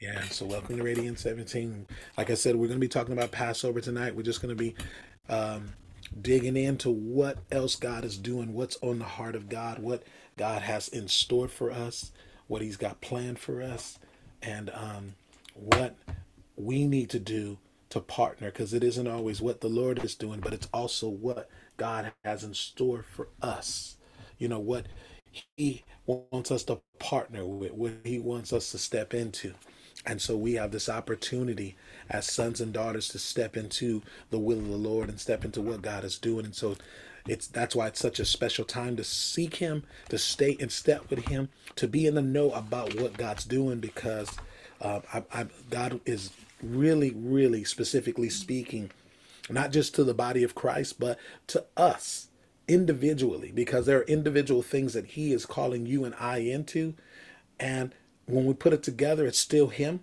Yeah, so welcome to Radiant 17. Like I said, we're going to be talking about Passover tonight. We're just going to be um, digging into what else God is doing, what's on the heart of God, what God has in store for us, what He's got planned for us, and um, what we need to do to partner because it isn't always what the Lord is doing, but it's also what God has in store for us. You know, what He wants us to partner with, what He wants us to step into. And so we have this opportunity as sons and daughters to step into the will of the Lord and step into what God is doing. And so it's that's why it's such a special time to seek him, to stay in step with him, to be in the know about what God's doing because uh, I, I, God is really, really specifically speaking, not just to the body of Christ, but to us individually, because there are individual things that He is calling you and I into. And when we put it together, it's still Him.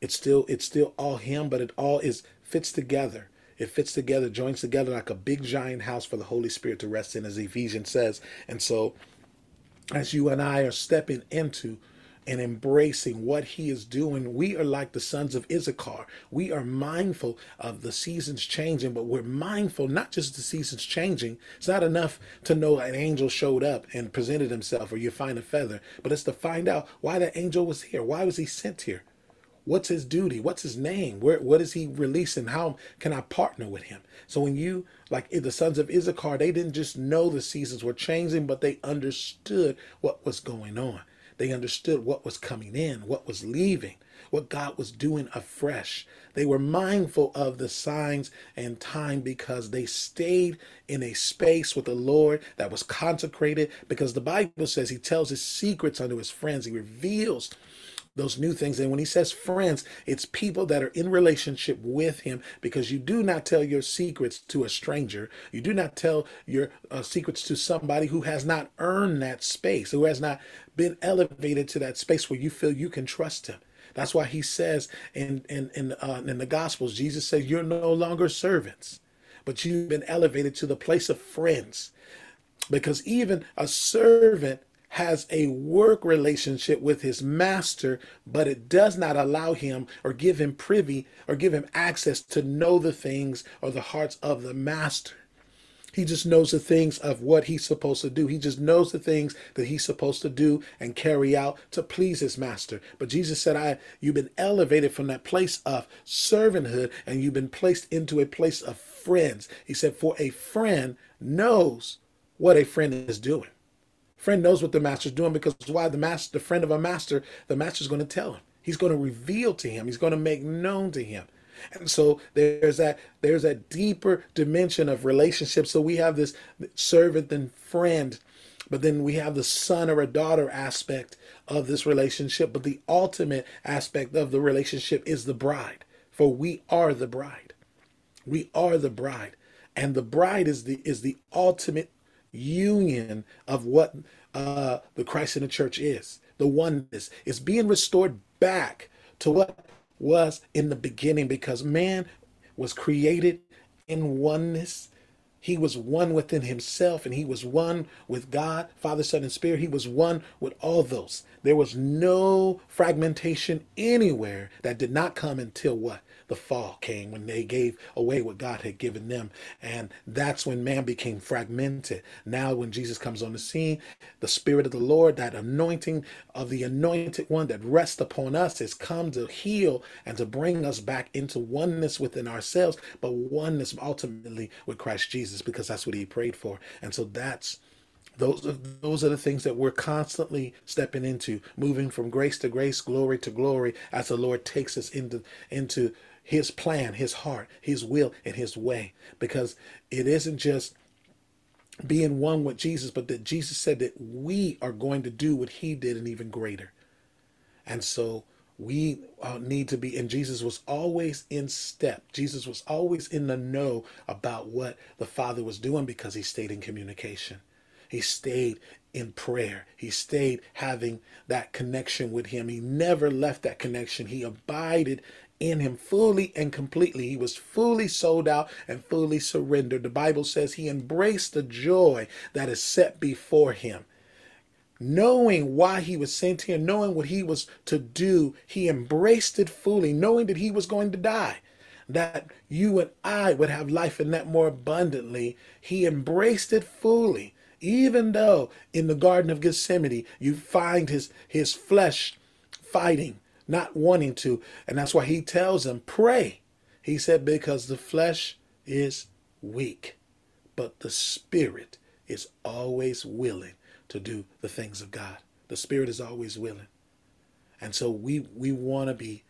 It's still it's still all Him, but it all is fits together. It fits together, joins together like a big giant house for the Holy Spirit to rest in, as Ephesians says. And so, as you and I are stepping into and embracing what he is doing, we are like the sons of Issachar. We are mindful of the seasons changing, but we're mindful not just the seasons changing. It's not enough to know an angel showed up and presented himself or you find a feather, but it's to find out why that angel was here. Why was he sent here? What's his duty? What's his name? Where what is he releasing? How can I partner with him? So when you like the sons of Issachar, they didn't just know the seasons were changing, but they understood what was going on. They understood what was coming in, what was leaving, what God was doing afresh. They were mindful of the signs and time because they stayed in a space with the Lord that was consecrated because the Bible says he tells his secrets unto his friends. He reveals those new things. And when he says friends, it's people that are in relationship with him because you do not tell your secrets to a stranger. You do not tell your uh, secrets to somebody who has not earned that space, who has not been elevated to that space where you feel you can trust him. That's why he says in in in, uh, in the Gospels, Jesus says, "You're no longer servants, but you've been elevated to the place of friends." Because even a servant has a work relationship with his master, but it does not allow him or give him privy or give him access to know the things or the hearts of the master. He just knows the things of what he's supposed to do. He just knows the things that he's supposed to do and carry out to please his master. But Jesus said, I you've been elevated from that place of servanthood and you've been placed into a place of friends. He said, For a friend knows what a friend is doing. Friend knows what the master's doing because why the master, the friend of a master, the master's going to tell him. He's going to reveal to him. He's going to make known to him. And so there's that there's a deeper dimension of relationship. So we have this servant and friend, but then we have the son or a daughter aspect of this relationship. But the ultimate aspect of the relationship is the bride. For we are the bride. We are the bride. And the bride is the is the ultimate union of what uh, the Christ in the church is. The oneness is being restored back to what was in the beginning because man was created in oneness. He was one within himself and he was one with God, Father, Son, and Spirit. He was one with all those. There was no fragmentation anywhere that did not come until what? The fall came when they gave away what God had given them. And that's when man became fragmented. Now, when Jesus comes on the scene, the Spirit of the Lord, that anointing of the anointed one that rests upon us, has come to heal and to bring us back into oneness within ourselves, but oneness ultimately with Christ Jesus, because that's what he prayed for. And so that's those are, those are the things that we're constantly stepping into, moving from grace to grace, glory to glory, as the Lord takes us into into his plan, his heart, his will, and his way. Because it isn't just being one with Jesus, but that Jesus said that we are going to do what he did and even greater. And so we uh, need to be, and Jesus was always in step. Jesus was always in the know about what the Father was doing because he stayed in communication. He stayed in prayer. He stayed having that connection with him. He never left that connection. He abided in him fully and completely. He was fully sold out and fully surrendered. The Bible says he embraced the joy that is set before him. knowing why he was sent here, knowing what he was to do, he embraced it fully, knowing that he was going to die, that you and I would have life in that more abundantly. He embraced it fully. Even though in the Garden of Gethsemane you find his his flesh fighting, not wanting to, and that's why he tells them, pray. He said, because the flesh is weak, but the spirit is always willing to do the things of God. The Spirit is always willing. And so we we want to be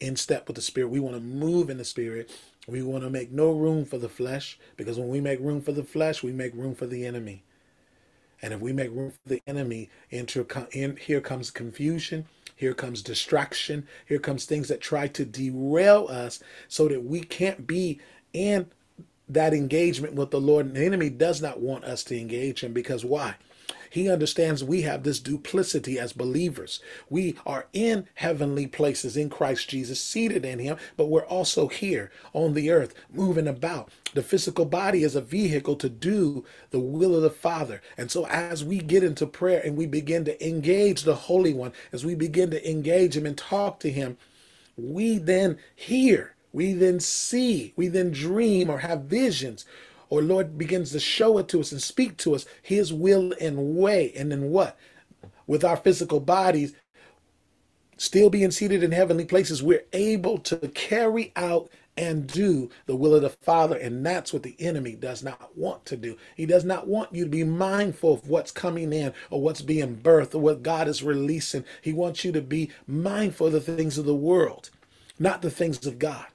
in step with the Spirit. We want to move in the Spirit. We want to make no room for the flesh because when we make room for the flesh, we make room for the enemy. And if we make room for the enemy, enter, in, here comes confusion, here comes distraction, here comes things that try to derail us so that we can't be in that engagement with the Lord. And the enemy does not want us to engage him because why? He understands we have this duplicity as believers. We are in heavenly places in Christ Jesus, seated in Him, but we're also here on the earth, moving about. The physical body is a vehicle to do the will of the Father. And so, as we get into prayer and we begin to engage the Holy One, as we begin to engage Him and talk to Him, we then hear, we then see, we then dream or have visions or Lord begins to show it to us and speak to us his will and way. And then what? With our physical bodies still being seated in heavenly places, we're able to carry out and do the will of the Father. And that's what the enemy does not want to do. He does not want you to be mindful of what's coming in or what's being birthed or what God is releasing. He wants you to be mindful of the things of the world, not the things of God.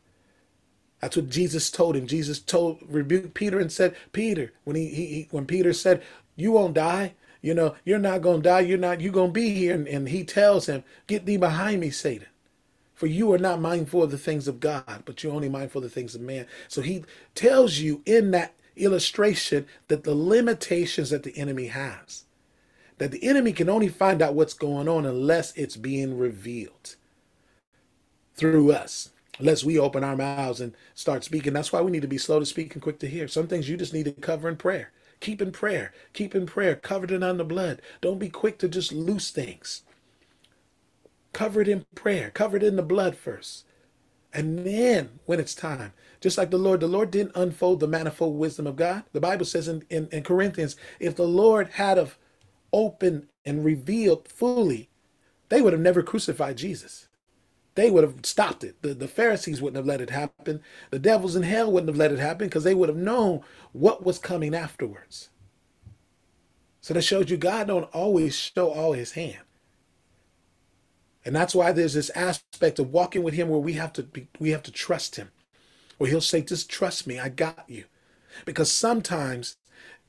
That's what Jesus told him. Jesus told rebuked Peter and said, Peter, when he, he when Peter said, You won't die, you know, you're not gonna die, you're not you're gonna be here. And, and he tells him, Get thee behind me, Satan. For you are not mindful of the things of God, but you're only mindful of the things of man. So he tells you in that illustration that the limitations that the enemy has. That the enemy can only find out what's going on unless it's being revealed through us unless we open our mouths and start speaking. That's why we need to be slow to speak and quick to hear. Some things you just need to cover in prayer. Keep in prayer. Keep in prayer. Covered it under blood. Don't be quick to just loose things. Cover it in prayer. Cover it in the blood first. And then when it's time, just like the Lord, the Lord didn't unfold the manifold wisdom of God. The Bible says in, in, in Corinthians, if the Lord had of opened and revealed fully, they would have never crucified Jesus they would have stopped it. The, the Pharisees wouldn't have let it happen. The devils in hell wouldn't have let it happen because they would have known what was coming afterwards. So that shows you God don't always show all his hand. And that's why there's this aspect of walking with him where we have to be, we have to trust him. Where he'll say, just trust me, I got you. Because sometimes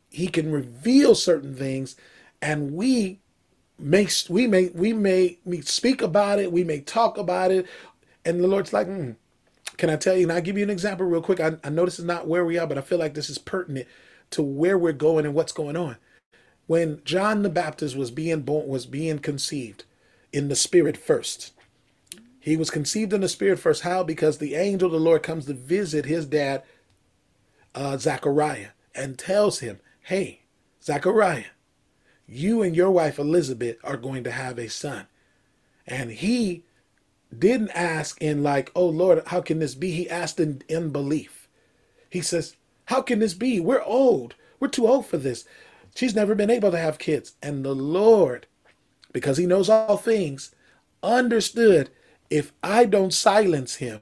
he can reveal certain things and we may we may we may speak about it, we may talk about it, and the Lord's like, mm, can I tell you? And I'll give you an example real quick. I, I know this is not where we are, but I feel like this is pertinent to where we're going and what's going on. When John the Baptist was being born, was being conceived in the spirit first. He was conceived in the spirit first. How? Because the angel of the Lord comes to visit his dad, uh, Zachariah, and tells him, Hey, Zachariah, you and your wife Elizabeth are going to have a son. And he didn't ask in like, oh Lord, how can this be? He asked in, in belief. He says, how can this be? We're old. We're too old for this. She's never been able to have kids. And the Lord, because he knows all things, understood if I don't silence him,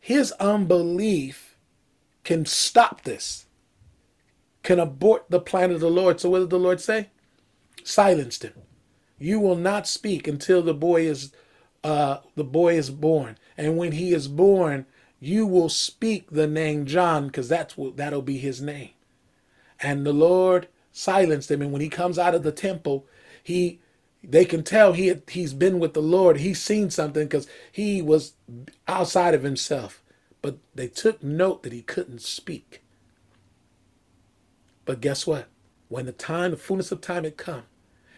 his unbelief can stop this can abort the plan of the Lord. So what did the Lord say? Silenced him. You will not speak until the boy is uh, the boy is born. And when he is born, you will speak the name John, because that's what that'll be his name. And the Lord silenced him. And when he comes out of the temple, he they can tell he had, he's been with the Lord. He's seen something because he was outside of himself. But they took note that he couldn't speak. But guess what? When the time, the fullness of time had come,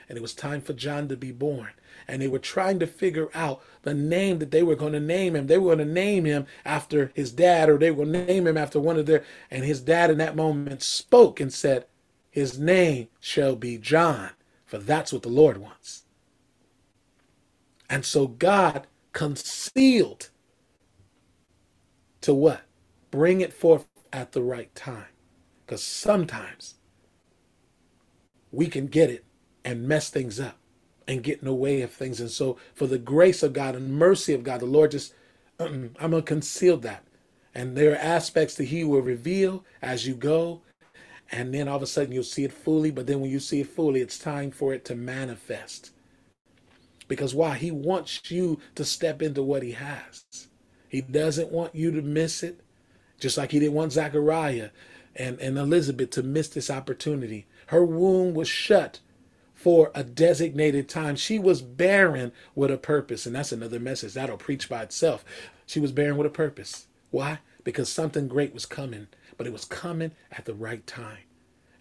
and it was time for John to be born, and they were trying to figure out the name that they were going to name him. They were going to name him after his dad, or they were going to name him after one of their. And his dad in that moment spoke and said, His name shall be John, for that's what the Lord wants. And so God concealed to what? Bring it forth at the right time. Because sometimes we can get it and mess things up and get in the way of things. And so, for the grace of God and mercy of God, the Lord just, I'm going to conceal that. And there are aspects that He will reveal as you go. And then all of a sudden you'll see it fully. But then when you see it fully, it's time for it to manifest. Because why? He wants you to step into what He has. He doesn't want you to miss it, just like He didn't want Zachariah and, and Elizabeth to miss this opportunity. Her womb was shut for a designated time. She was barren with a purpose. And that's another message that'll preach by itself. She was barren with a purpose. Why? Because something great was coming, but it was coming at the right time.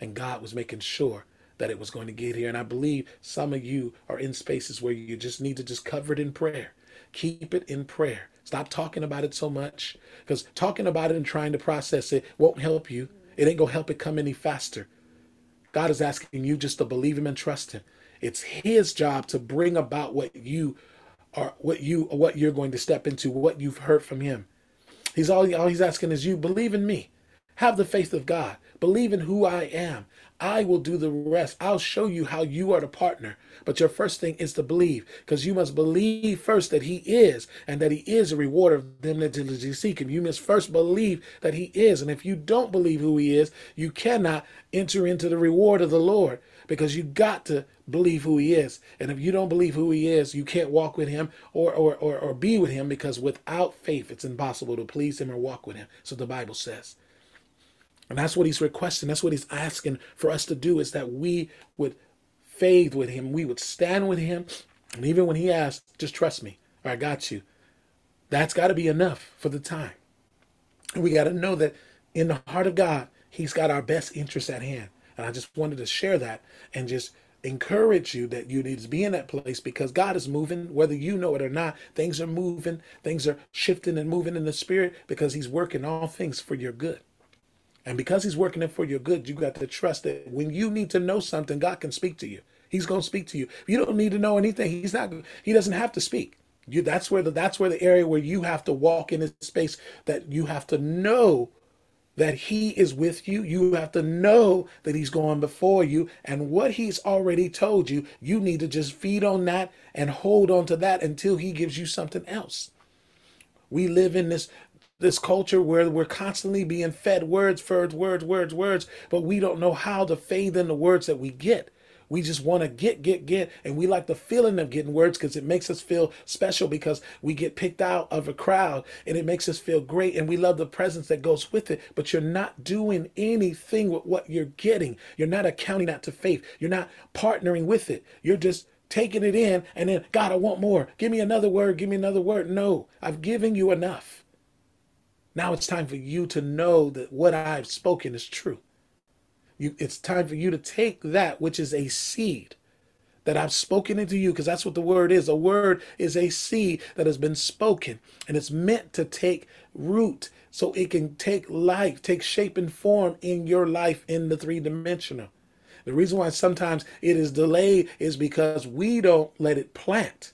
And God was making sure that it was going to get here. And I believe some of you are in spaces where you just need to just cover it in prayer. Keep it in prayer. Stop talking about it so much because talking about it and trying to process it won't help you. It ain't going to help it come any faster. God is asking you just to believe him and trust him. It's his job to bring about what you are what you what you're going to step into, what you've heard from him. He's all, all he's asking is you believe in me. Have the faith of God. Believe in who I am. I will do the rest. I'll show you how you are the partner. But your first thing is to believe, because you must believe first that He is, and that He is a rewarder of them that diligently seek Him. You must first believe that He is. And if you don't believe who He is, you cannot enter into the reward of the Lord, because you got to believe who He is. And if you don't believe who He is, you can't walk with Him or, or, or, or be with Him, because without faith, it's impossible to please Him or walk with Him. So the Bible says. And that's what he's requesting. That's what he's asking for us to do is that we would faith with him. We would stand with him. And even when he asks, just trust me, I got you. That's got to be enough for the time. And we got to know that in the heart of God, he's got our best interests at hand. And I just wanted to share that and just encourage you that you need to be in that place because God is moving, whether you know it or not. Things are moving, things are shifting and moving in the spirit because he's working all things for your good. And because he's working it for your good, you got to trust that when you need to know something, God can speak to you. He's going to speak to you. You don't need to know anything. He's not. He doesn't have to speak. You. That's where the. That's where the area where you have to walk in a space that you have to know that he is with you. You have to know that he's going before you. And what he's already told you, you need to just feed on that and hold on to that until he gives you something else. We live in this this culture where we're constantly being fed words, words, words, words, words, but we don't know how to faith in the words that we get. We just want to get, get, get, and we like the feeling of getting words because it makes us feel special because we get picked out of a crowd and it makes us feel great and we love the presence that goes with it. But you're not doing anything with what you're getting. You're not accounting that to faith. You're not partnering with it. You're just taking it in and then, God, I want more. Give me another word. Give me another word. No, I've given you enough. Now it's time for you to know that what I've spoken is true. You, it's time for you to take that which is a seed that I've spoken into you, because that's what the word is. A word is a seed that has been spoken, and it's meant to take root so it can take life, take shape and form in your life in the three dimensional. The reason why sometimes it is delayed is because we don't let it plant.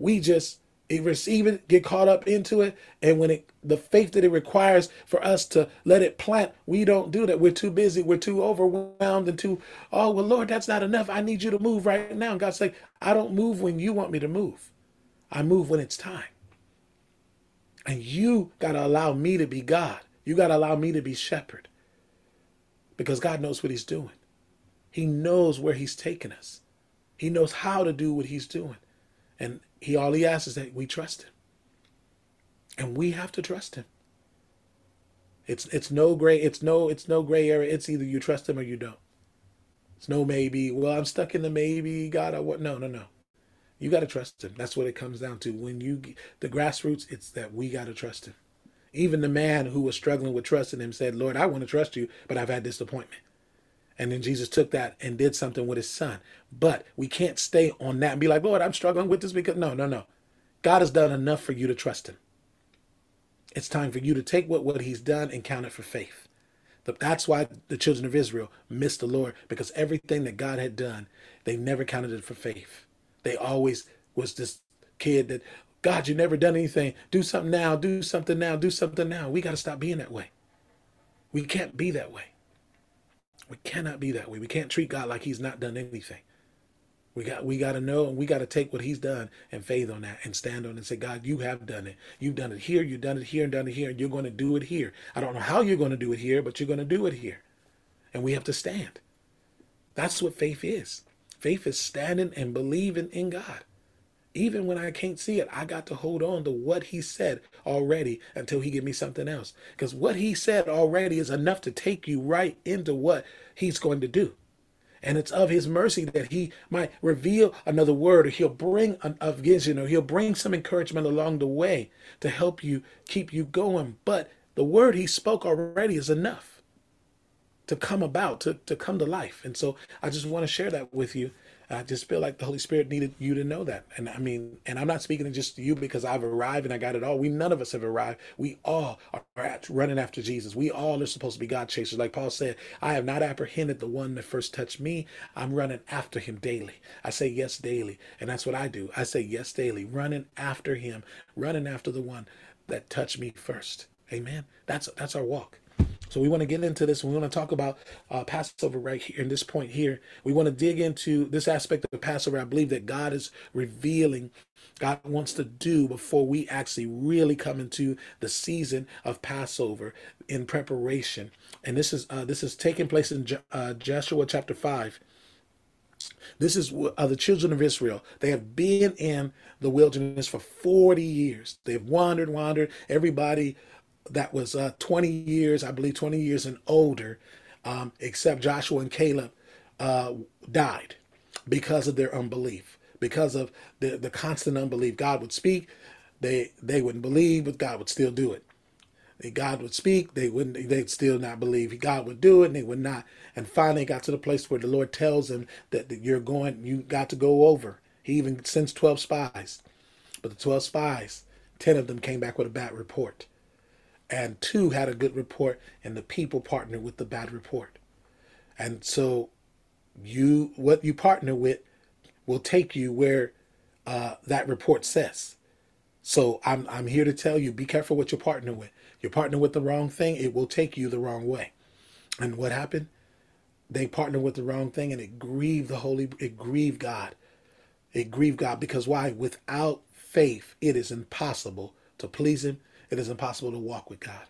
We just receive it, get caught up into it, and when it the faith that it requires for us to let it plant, we don't do that. We're too busy, we're too overwhelmed, and too, oh well, Lord, that's not enough. I need you to move right now. And God's like, I don't move when you want me to move. I move when it's time. And you gotta allow me to be God. You gotta allow me to be shepherd. Because God knows what He's doing. He knows where He's taking us. He knows how to do what He's doing. And he all he asks is that we trust him. And we have to trust him. It's it's no gray it's no it's no gray area. It's either you trust him or you don't. It's no maybe. Well, I'm stuck in the maybe. God, I what? No, no, no. You got to trust him. That's what it comes down to. When you the grassroots, it's that we got to trust him. Even the man who was struggling with trusting him said, "Lord, I want to trust you, but I've had disappointment." And then Jesus took that and did something with his son. But we can't stay on that and be like, Lord, I'm struggling with this because no, no, no. God has done enough for you to trust him. It's time for you to take what, what he's done and count it for faith. That's why the children of Israel missed the Lord because everything that God had done, they never counted it for faith. They always was this kid that, God, you never done anything. Do something now. Do something now. Do something now. We got to stop being that way. We can't be that way. We cannot be that way. We can't treat God like He's not done anything. We got we got to know and we got to take what he's done and faith on that and stand on it and say, God, you have done it. You've done it here, you've done it here and done it here, and you're going to do it here. I don't know how you're going to do it here, but you're going to do it here. And we have to stand. That's what faith is. Faith is standing and believing in God. Even when I can't see it, I got to hold on to what he said already until he give me something else. Because what he said already is enough to take you right into what he's going to do. And it's of his mercy that he might reveal another word, or he'll bring a vision, or he'll bring some encouragement along the way to help you keep you going. But the word he spoke already is enough to come about, to, to come to life. And so I just want to share that with you I just feel like the Holy Spirit needed you to know that. And I mean, and I'm not speaking to just you because I've arrived and I got it all. We none of us have arrived. We all are running after Jesus. We all are supposed to be God chasers. Like Paul said, I have not apprehended the one that first touched me. I'm running after him daily. I say yes daily. And that's what I do. I say yes daily, running after him, running after the one that touched me first. Amen. That's that's our walk. So we want to get into this. We want to talk about uh, Passover right here in this point here. We want to dig into this aspect of Passover. I believe that God is revealing, God wants to do before we actually really come into the season of Passover in preparation. And this is uh, this is taking place in uh, Joshua chapter five. This is uh, the children of Israel. They have been in the wilderness for 40 years. They've wandered, wandered. Everybody that was uh, 20 years, I believe 20 years and older, um, except Joshua and Caleb, uh, died because of their unbelief, because of the, the constant unbelief. God would speak, they they wouldn't believe, but God would still do it. God would speak, they wouldn't, they'd still not believe. God would do it, and they would not. And finally, got to the place where the Lord tells them that, that you're going, you got to go over. He even sends 12 spies, but the 12 spies, 10 of them came back with a bad report and two had a good report and the people partnered with the bad report. And so you what you partner with will take you where uh, that report says. So I'm, I'm here to tell you be careful what you're partnering with. You're partnering with the wrong thing it will take you the wrong way. And what happened? They partnered with the wrong thing and it grieved the holy it grieved god. It grieved god because why? Without faith it is impossible to please him it is impossible to walk with God.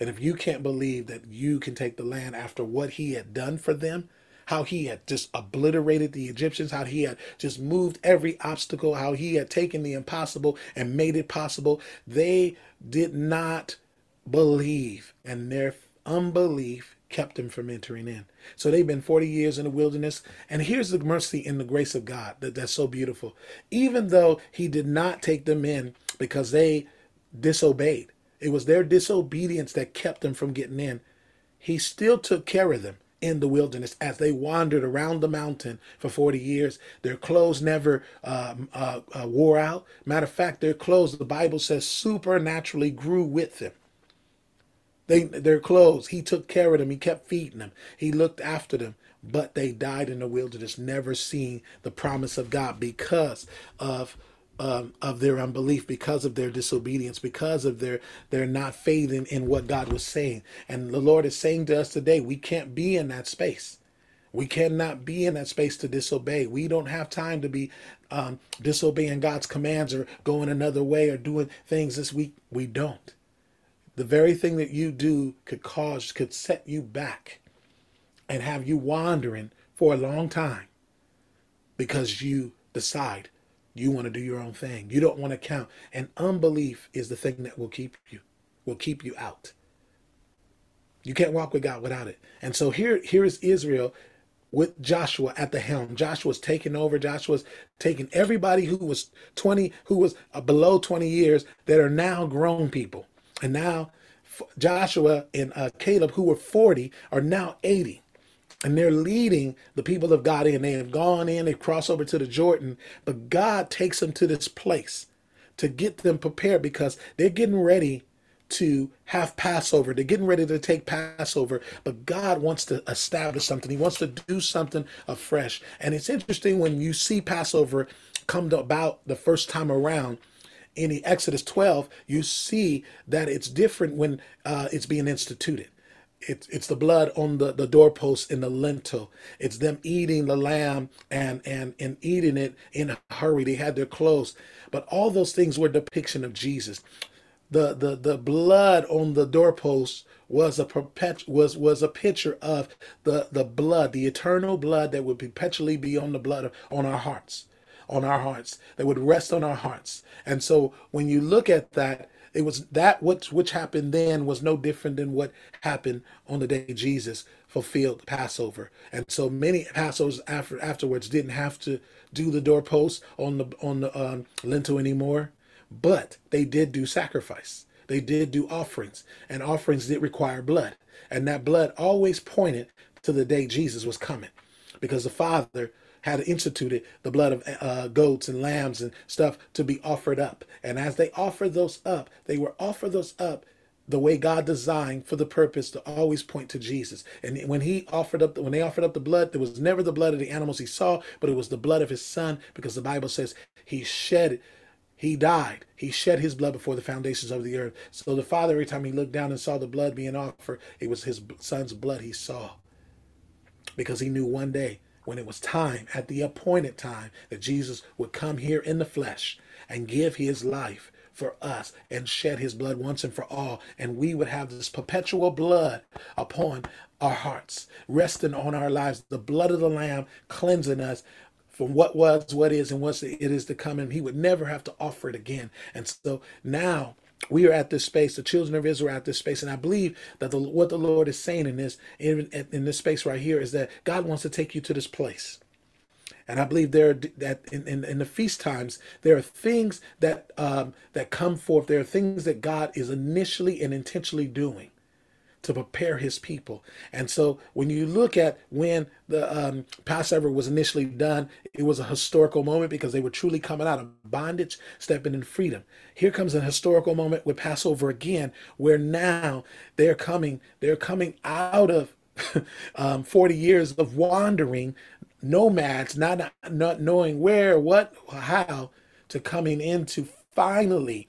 And if you can't believe that you can take the land after what he had done for them, how he had just obliterated the Egyptians, how he had just moved every obstacle, how he had taken the impossible and made it possible, they did not believe. And their unbelief kept them from entering in. So they've been 40 years in the wilderness. And here's the mercy and the grace of God that, that's so beautiful. Even though he did not take them in because they disobeyed. It was their disobedience that kept them from getting in. He still took care of them in the wilderness as they wandered around the mountain for 40 years. Their clothes never uh, uh, uh, wore out. Matter of fact, their clothes, the Bible says, supernaturally grew with them. They, their clothes, he took care of them. He kept feeding them. He looked after them. But they died in the wilderness, never seeing the promise of God because of um, of their unbelief, because of their disobedience, because of their their not faithing in what God was saying. And the Lord is saying to us today, we can't be in that space. We cannot be in that space to disobey. We don't have time to be um, disobeying God's commands or going another way or doing things this week. We don't. The very thing that you do could cause, could set you back and have you wandering for a long time because you decide you want to do your own thing. You don't want to count. And unbelief is the thing that will keep you, will keep you out. You can't walk with God without it. And so here, here is Israel with Joshua at the helm. Joshua's taking over. Joshua's taking everybody who was 20, who was uh, below 20 years that are now grown people. And now Joshua and uh, Caleb, who were 40, are now 80 and they're leading the people of God in. They have gone in, they cross over to the Jordan, but God takes them to this place to get them prepared because they're getting ready to have Passover. They're getting ready to take Passover, but God wants to establish something. He wants to do something afresh. And it's interesting when you see Passover come to about the first time around in the Exodus 12, you see that it's different when uh, it's being instituted. It's, it's the blood on the, the doorpost in the lintel. It's them eating the lamb and, and, and eating it in a hurry. They had their clothes. But all those things were depiction of Jesus. The, the, the blood on the doorpost was a perpet was was a picture of the the blood, the eternal blood that would perpetually be on the blood of, on our hearts on our hearts, that would rest on our hearts. And so when you look at that, it was that which which happened then was no different than what happened on the day Jesus fulfilled Passover. And so many Passovers after afterwards didn't have to do the doorpost on the on the um, lintel anymore, but they did do sacrifice. They did do offerings, and offerings did require blood, and that blood always pointed to the day Jesus was coming, because the Father had instituted the blood of uh, goats and lambs and stuff to be offered up. And as they offered those up, they were offered those up the way God designed for the purpose to always point to Jesus. And when he offered up, when they offered up the blood, there was never the blood of the animals he saw, but it was the blood of his son, because the Bible says he shed it. He died. He shed his blood before the foundations of the earth. So the Father, every time he looked down and saw the blood being offered, it was his son's blood he saw. Because he knew one day when it was time, at the appointed time, that Jesus would come here in the flesh and give his life for us and shed his blood once and for all. And we would have this perpetual blood upon our hearts, resting on our lives, the blood of the Lamb cleansing us from what was, what is, and what it is to come. And he would never have to offer it again. And so now we are at this space the children of israel are at this space and i believe that the, what the lord is saying in this in, in this space right here is that god wants to take you to this place and I believe there that in, in, in, the feast times there are things that um, that come forth. There are things that God is initially and intentionally doing to prepare his people. And so when you look at when the um, Passover was initially done, it was a historical moment because they were truly coming out of bondage, stepping in freedom. Here comes a historical moment with Passover again, where now they're coming, they're coming out of um, 40 years of wandering, nomads, not, not knowing where, what, how, to coming into finally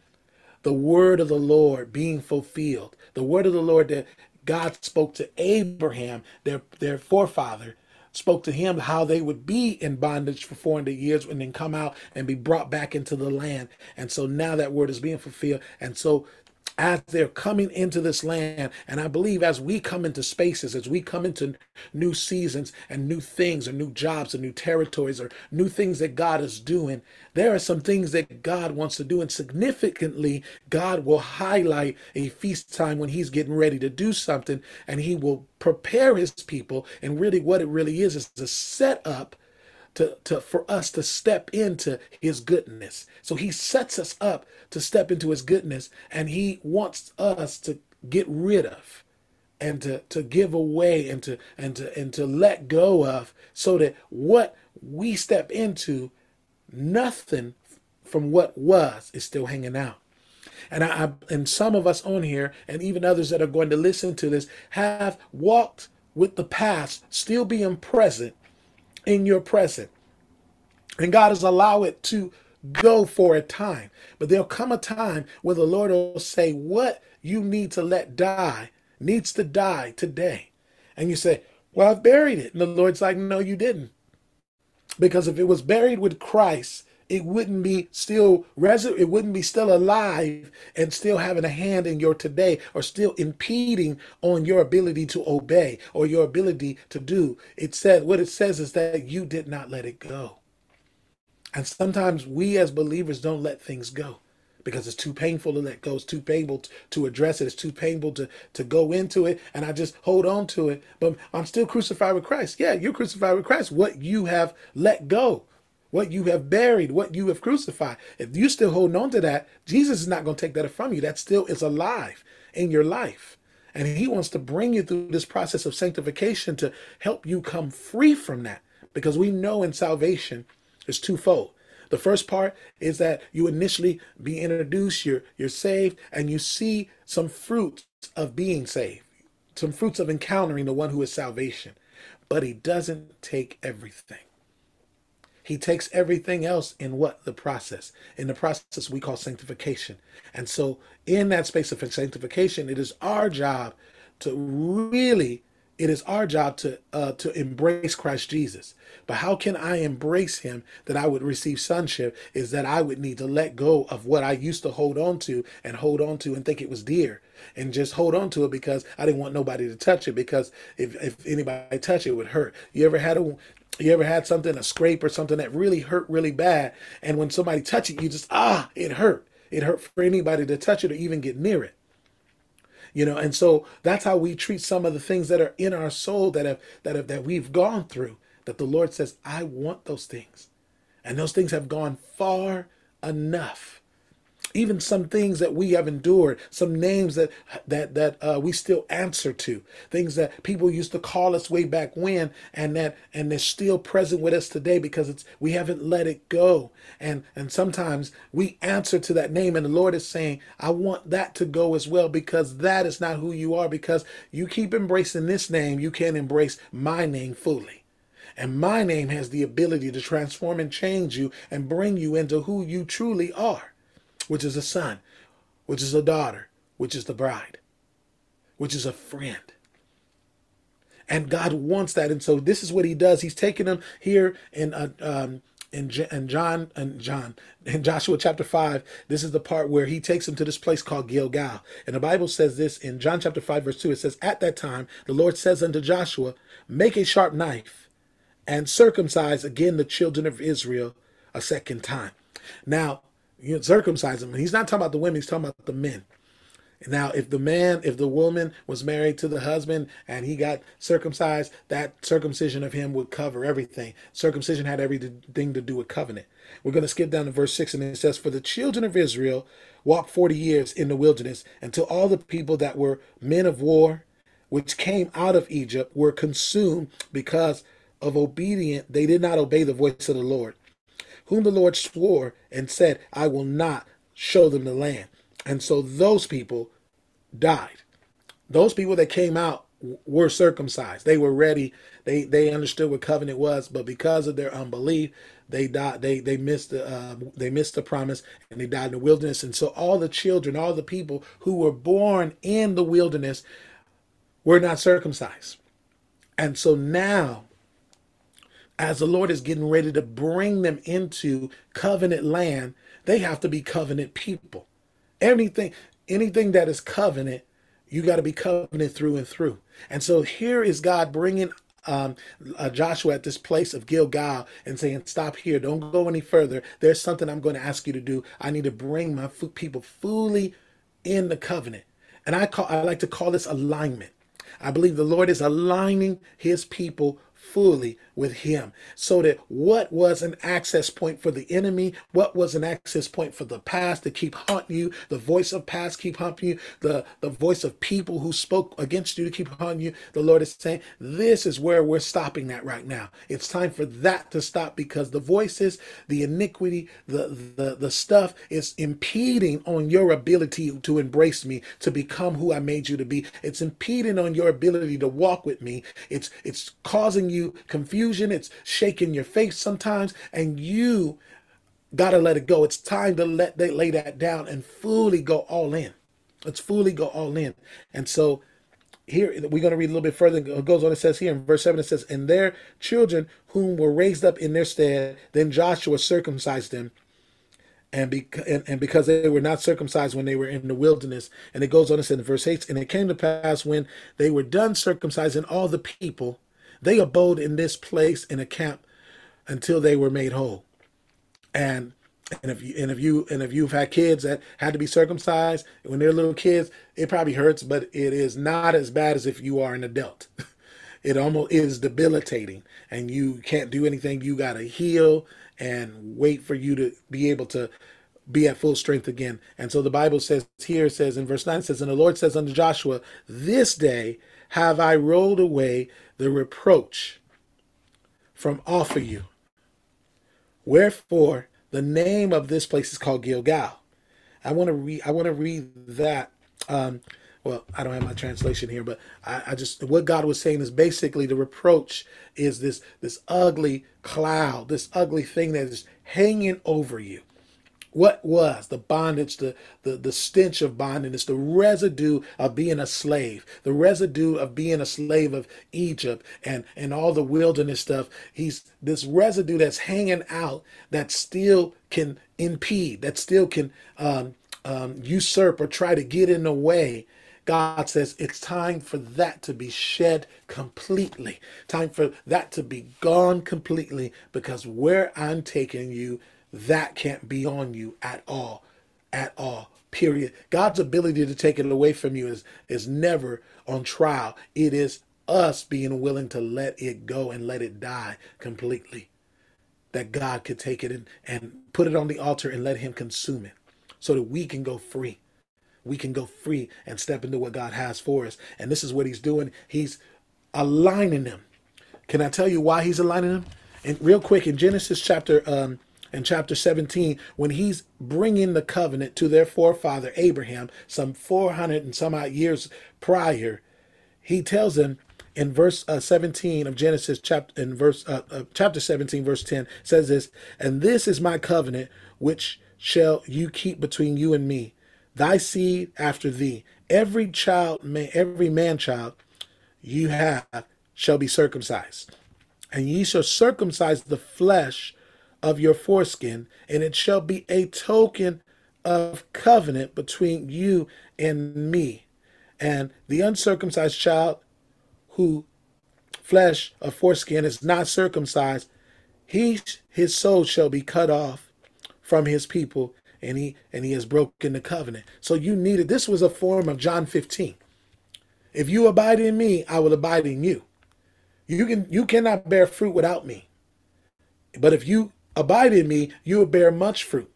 the word of the Lord being fulfilled. The word of the Lord that God spoke to Abraham, their, their forefather, spoke to him how they would be in bondage for 400 years and then come out and be brought back into the land. And so now that word is being fulfilled. And so as they're coming into this land. And I believe as we come into spaces, as we come into new seasons and new things or new jobs or new territories or new things that God is doing, there are some things that God wants to do. And significantly, God will highlight a feast time when he's getting ready to do something and he will prepare his people. And really what it really is is a set up to, to for us to step into his goodness. So he sets us up to step into his goodness and he wants us to get rid of and to, to give away and to and to and to let go of so that what we step into nothing from what was is still hanging out and I, I, and some of us on here and even others that are going to listen to this have walked with the past still being present in your present. And God has allowed it to go for a time. But there'll come a time where the Lord will say, What you need to let die needs to die today. And you say, Well, I've buried it. And the Lord's like, No, you didn't. Because if it was buried with Christ, it wouldn't be still it wouldn't be still alive and still having a hand in your today or still impeding on your ability to obey or your ability to do it said what it says is that you did not let it go and sometimes we as believers don't let things go because it's too painful to let go. It's too painful to address it. It's too painful to, to go into it. And I just hold on to it. But I'm still crucified with Christ. Yeah, you're crucified with Christ. What you have let go what you have buried, what you have crucified. If you still hold on to that, Jesus is not going to take that from you. That still is alive in your life. And he wants to bring you through this process of sanctification to help you come free from that. Because we know in salvation it's twofold. The first part is that you initially be introduced, you're you're saved, and you see some fruits of being saved, some fruits of encountering the one who is salvation. But he doesn't take everything. He takes everything else in what? The process. In the process we call sanctification. And so in that space of sanctification, it is our job to really it is our job to uh, to embrace Christ Jesus. But how can I embrace him that I would receive sonship is that I would need to let go of what I used to hold on to and hold on to and think it was dear and just hold on to it because I didn't want nobody to touch it because if, if anybody touch it, it would hurt. You ever had a you ever had something, a scrape or something that really hurt really bad, and when somebody touch it, you just ah, it hurt. It hurt for anybody to touch it or even get near it you know and so that's how we treat some of the things that are in our soul that have that have that we've gone through that the lord says i want those things and those things have gone far enough even some things that we have endured, some names that that that uh, we still answer to, things that people used to call us way back when, and that and they're still present with us today because it's we haven't let it go, and and sometimes we answer to that name, and the Lord is saying, I want that to go as well because that is not who you are. Because you keep embracing this name, you can't embrace my name fully. And my name has the ability to transform and change you and bring you into who you truly are which is a son, which is a daughter, which is the bride, which is a friend. And God wants that. And so this is what he does. He's taking them here in uh, um, in, in John and John in Joshua chapter 5 this is the part where he takes them to this place called Gilgal and the Bible says this in John chapter 5 verse 2 it says at that time the Lord says unto Joshua make a sharp knife and circumcise again the children of Israel a second time now you know, circumcise them. He's not talking about the women, he's talking about the men. Now, if the man, if the woman was married to the husband and he got circumcised, that circumcision of him would cover everything. Circumcision had everything to do with covenant. We're going to skip down to verse 6, and it says, For the children of Israel walked 40 years in the wilderness until all the people that were men of war, which came out of Egypt, were consumed because of obedient. They did not obey the voice of the Lord whom the Lord swore and said, I will not show them the land. And so those people died. Those people that came out were circumcised. They were ready. They they understood what covenant was, but because of their unbelief, they died. They they missed the uh, they missed the promise, and they died in the wilderness. And so all the children, all the people who were born in the wilderness, were not circumcised. And so now as the Lord is getting ready to bring them into covenant land, they have to be covenant people. Anything, anything that is covenant, you got to be covenant through and through. And so here is God bringing um, uh, Joshua at this place of Gilgal and saying, "Stop here! Don't go any further. There's something I'm going to ask you to do. I need to bring my people fully in the covenant." And I call I like to call this alignment. I believe the Lord is aligning His people fully with him so that what was an access point for the enemy what was an access point for the past to keep haunting you the voice of past keep haunting you the the voice of people who spoke against you to keep haunting you the lord is saying this is where we're stopping that right now. It's time for that to stop because the voices the iniquity the the, the stuff is impeding on your ability to embrace me to become who i made you to be. It's impeding on your ability to walk with me. It's it's causing you confusion, it's shaking your face sometimes, and you gotta let it go. It's time to let they lay that down and fully go all in. Let's fully go all in. And so here we're going to read a little bit further. It goes on. It says here in verse seven. It says, "And their children, whom were raised up in their stead, then Joshua circumcised them." And, bec- and, and because they were not circumcised when they were in the wilderness. And it goes on and says in verse 8, and it came to pass when they were done circumcising all the people they abode in this place in a camp until they were made whole. And and if you and if you and if you've had kids that had to be circumcised when they're little kids, it probably hurts, but it is not as bad as if you are an adult. it almost is debilitating and you can't do anything. You gotta heal and wait for you to be able to be at full strength again. And so the Bible says here says in verse 9 says, And the Lord says unto Joshua, This day have I rolled away the reproach from off of you. Wherefore The name of this place is called Gilgal. I want to read. I want to read that. Um, well, I don't have my translation here, but I, I just what God was saying is basically the reproach is this this ugly cloud, this ugly thing that is hanging over you. What was the bondage, the, the, the stench of bondage, the residue of being a slave, the residue of being a slave of Egypt and, and all the wilderness stuff. He's this residue that's hanging out that still can impede, that still can um, um, usurp or try to get in the way God says it's time for that to be shed completely. Time for that to be gone completely because where I'm taking you, that can't be on you at all. At all. Period. God's ability to take it away from you is, is never on trial. It is us being willing to let it go and let it die completely. That God could take it and, and put it on the altar and let Him consume it so that we can go free we can go free and step into what God has for us. And this is what he's doing. He's aligning them. Can I tell you why he's aligning them? And real quick in Genesis chapter um in chapter 17 when he's bringing the covenant to their forefather Abraham some 400 and some odd years prior, he tells them in verse uh, 17 of Genesis chapter in verse uh, uh, chapter 17 verse 10 says this, and this is my covenant which shall you keep between you and me thy seed after thee. Every child, man, every man child you have shall be circumcised. And ye shall circumcise the flesh of your foreskin, and it shall be a token of covenant between you and me. And the uncircumcised child who flesh of foreskin is not circumcised, he his soul shall be cut off from his people, and he and he has broken the covenant. So you needed this was a form of John 15. If you abide in me, I will abide in you. You can you cannot bear fruit without me. But if you abide in me, you will bear much fruit.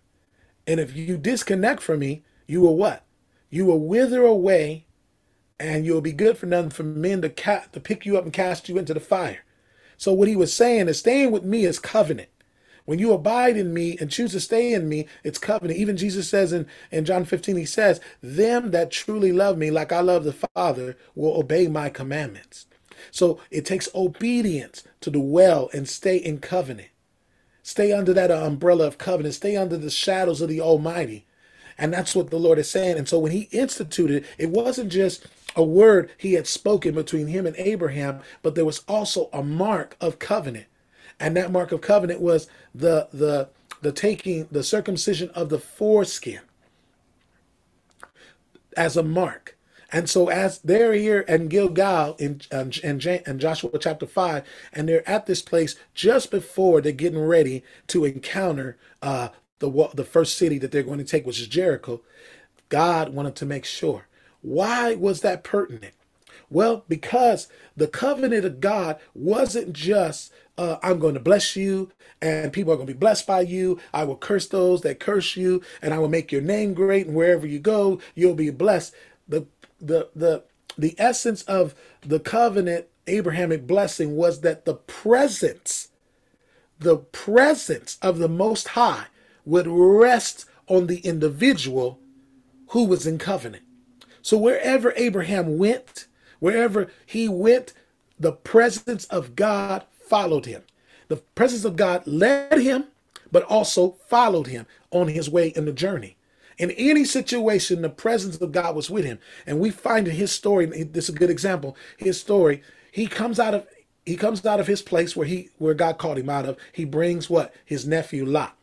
And if you disconnect from me, you will what? You will wither away and you'll be good for nothing for men to, ca- to pick you up and cast you into the fire. So what he was saying is staying with me is covenant. When you abide in me and choose to stay in me, it's covenant. Even Jesus says in, in John 15, he says, Them that truly love me, like I love the Father, will obey my commandments. So it takes obedience to dwell and stay in covenant. Stay under that uh, umbrella of covenant. Stay under the shadows of the Almighty. And that's what the Lord is saying. And so when he instituted, it wasn't just a word he had spoken between him and Abraham, but there was also a mark of covenant. And that mark of covenant was the the the taking the circumcision of the foreskin as a mark. And so as they're here in Gilgal in, in, in, Joshua chapter 5, and they're at this place just before they're getting ready to encounter uh, the, the first city that they're going to take, which is Jericho, God wanted to make sure. Why was that pertinent? Well, because the covenant of God wasn't just uh, I'm going to bless you, and people are going to be blessed by you. I will curse those that curse you, and I will make your name great. And wherever you go, you'll be blessed. The the the the essence of the covenant Abrahamic blessing was that the presence, the presence of the Most High would rest on the individual who was in covenant. So wherever Abraham went, wherever he went, the presence of God followed him. The presence of God led him, but also followed him on his way in the journey. In any situation, the presence of God was with him. And we find in his story, this is a good example, his story, he comes out of he comes out of his place where he where God called him out of. He brings what? His nephew Lot.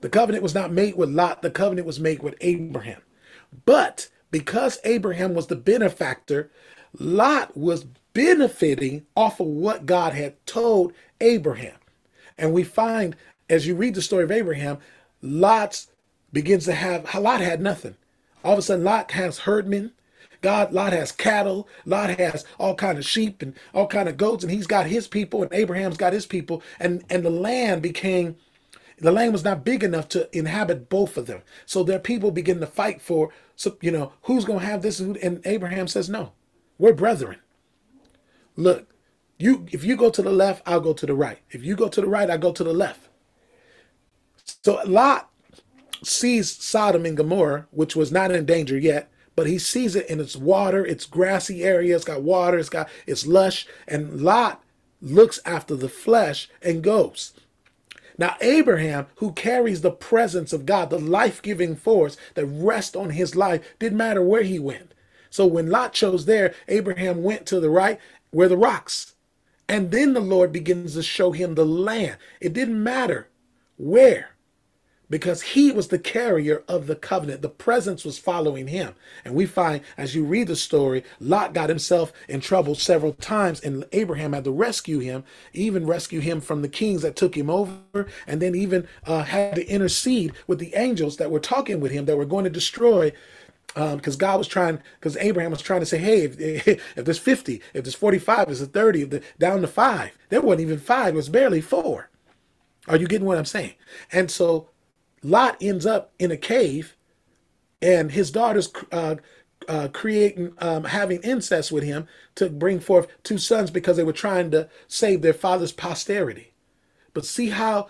The covenant was not made with Lot, the covenant was made with Abraham. But because Abraham was the benefactor, Lot was benefiting off of what God had told Abraham. And we find, as you read the story of Abraham, Lot begins to have, Lot had nothing. All of a sudden, Lot has herdmen. God, Lot has cattle. Lot has all kind of sheep and all kind of goats, and he's got his people, and Abraham's got his people, and and the land became, the land was not big enough to inhabit both of them. So their people begin to fight for, so you know, who's going to have this, and Abraham says, no, we're brethren. Look, you if you go to the left, I'll go to the right. If you go to the right, I go to the left. So Lot sees Sodom and Gomorrah, which was not in danger yet, but he sees it in its water, its grassy area, it's got water, it's got it's lush, and Lot looks after the flesh and goes. Now, Abraham, who carries the presence of God, the life giving force that rests on his life, didn't matter where he went. So when Lot chose there, Abraham went to the right where the rocks. And then the Lord begins to show him the land. It didn't matter where because he was the carrier of the covenant. The presence was following him. And we find, as you read the story, Lot got himself in trouble several times, and Abraham had to rescue him, even rescue him from the kings that took him over, and then even uh, had to intercede with the angels that were talking with him that were going to destroy because um, God was trying, because Abraham was trying to say, hey, if, if there's 50, if there's 45, if there's 30, if the, down to five. There wasn't even five, it was barely four. Are you getting what I'm saying? And so Lot ends up in a cave, and his daughter's uh, uh, creating, um, having incest with him to bring forth two sons because they were trying to save their father's posterity. But see how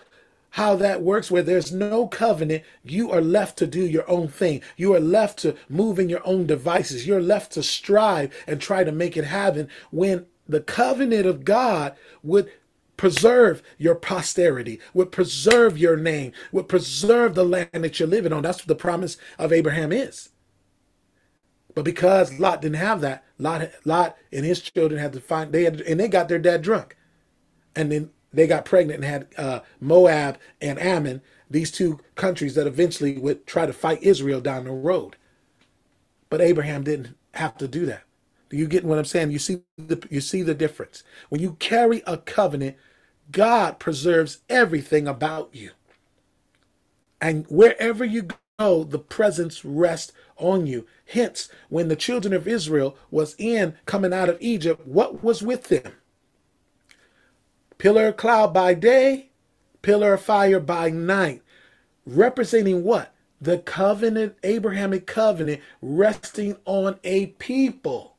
how that works where there's no covenant. You are left to do your own thing. You are left to move in your own devices. You're left to strive and try to make it happen when the covenant of god would preserve your posterity, would preserve your name, would preserve the land that you're living on. That's what the promise of Abraham is. But because Lot didn't have that, Lot, Lot and his children had to find they had and they got their dad drunk, and then they got pregnant and had uh, Moab and Ammon, these two countries that eventually would try to fight Israel down the road. But Abraham didn't have to do that. You get what I'm saying? You see the you see the difference. When you carry a covenant, God preserves everything about you. And wherever you go, the presence rests on you. Hence, when the children of Israel was in coming out of Egypt, what was with them? Pillar of cloud by day, pillar of fire by night. Representing what? The covenant, Abrahamic covenant, resting on a people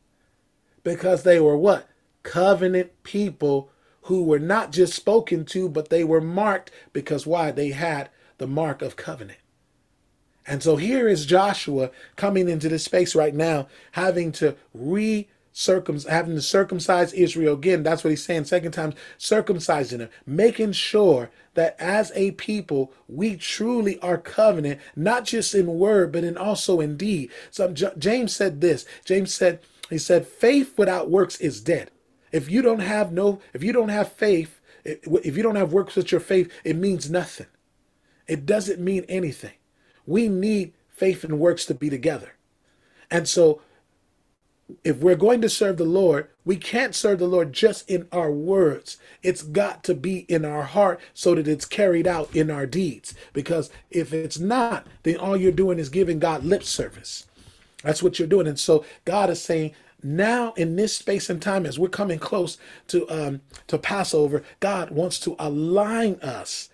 because they were what? Covenant people who were not just spoken to, but they were marked because why? They had the mark of covenant. And so here is Joshua coming into this space right now, having to re having to circumcise Israel again. That's what he's saying. Second time, circumcising them, making sure that as a people we truly are covenant, not just in word, but in also in deed. So James said this. James said, he said, faith without works is dead. If you don't have no, if you don't have faith, if you don't have works with your faith, it means nothing. It doesn't mean anything. We need faith and works to be together. And so if we're going to serve the Lord, we can't serve the Lord just in our words. It's got to be in our heart so that it's carried out in our deeds. Because if it's not, then all you're doing is giving God lip service. That's what you're doing. And so God is saying, now in this space and time, as we're coming close to um, to Passover, God wants to align us.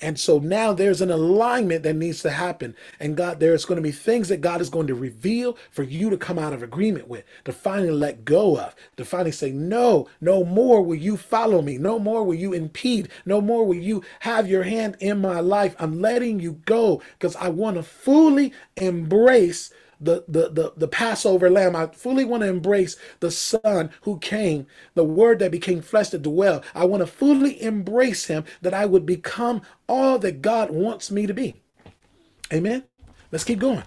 And so now there's an alignment that needs to happen. And God, there's going to be things that God is going to reveal for you to come out of agreement with, to finally let go of, to finally say, no, no more will you follow me. No more will you impede. No more will you have your hand in my life. I'm letting you go because I want to fully embrace the, the, the, the Passover lamb. I fully want to embrace the Son who came, the Word that became flesh to dwell. I want to fully embrace Him that I would become all that God wants me to be. Amen. Let's keep going.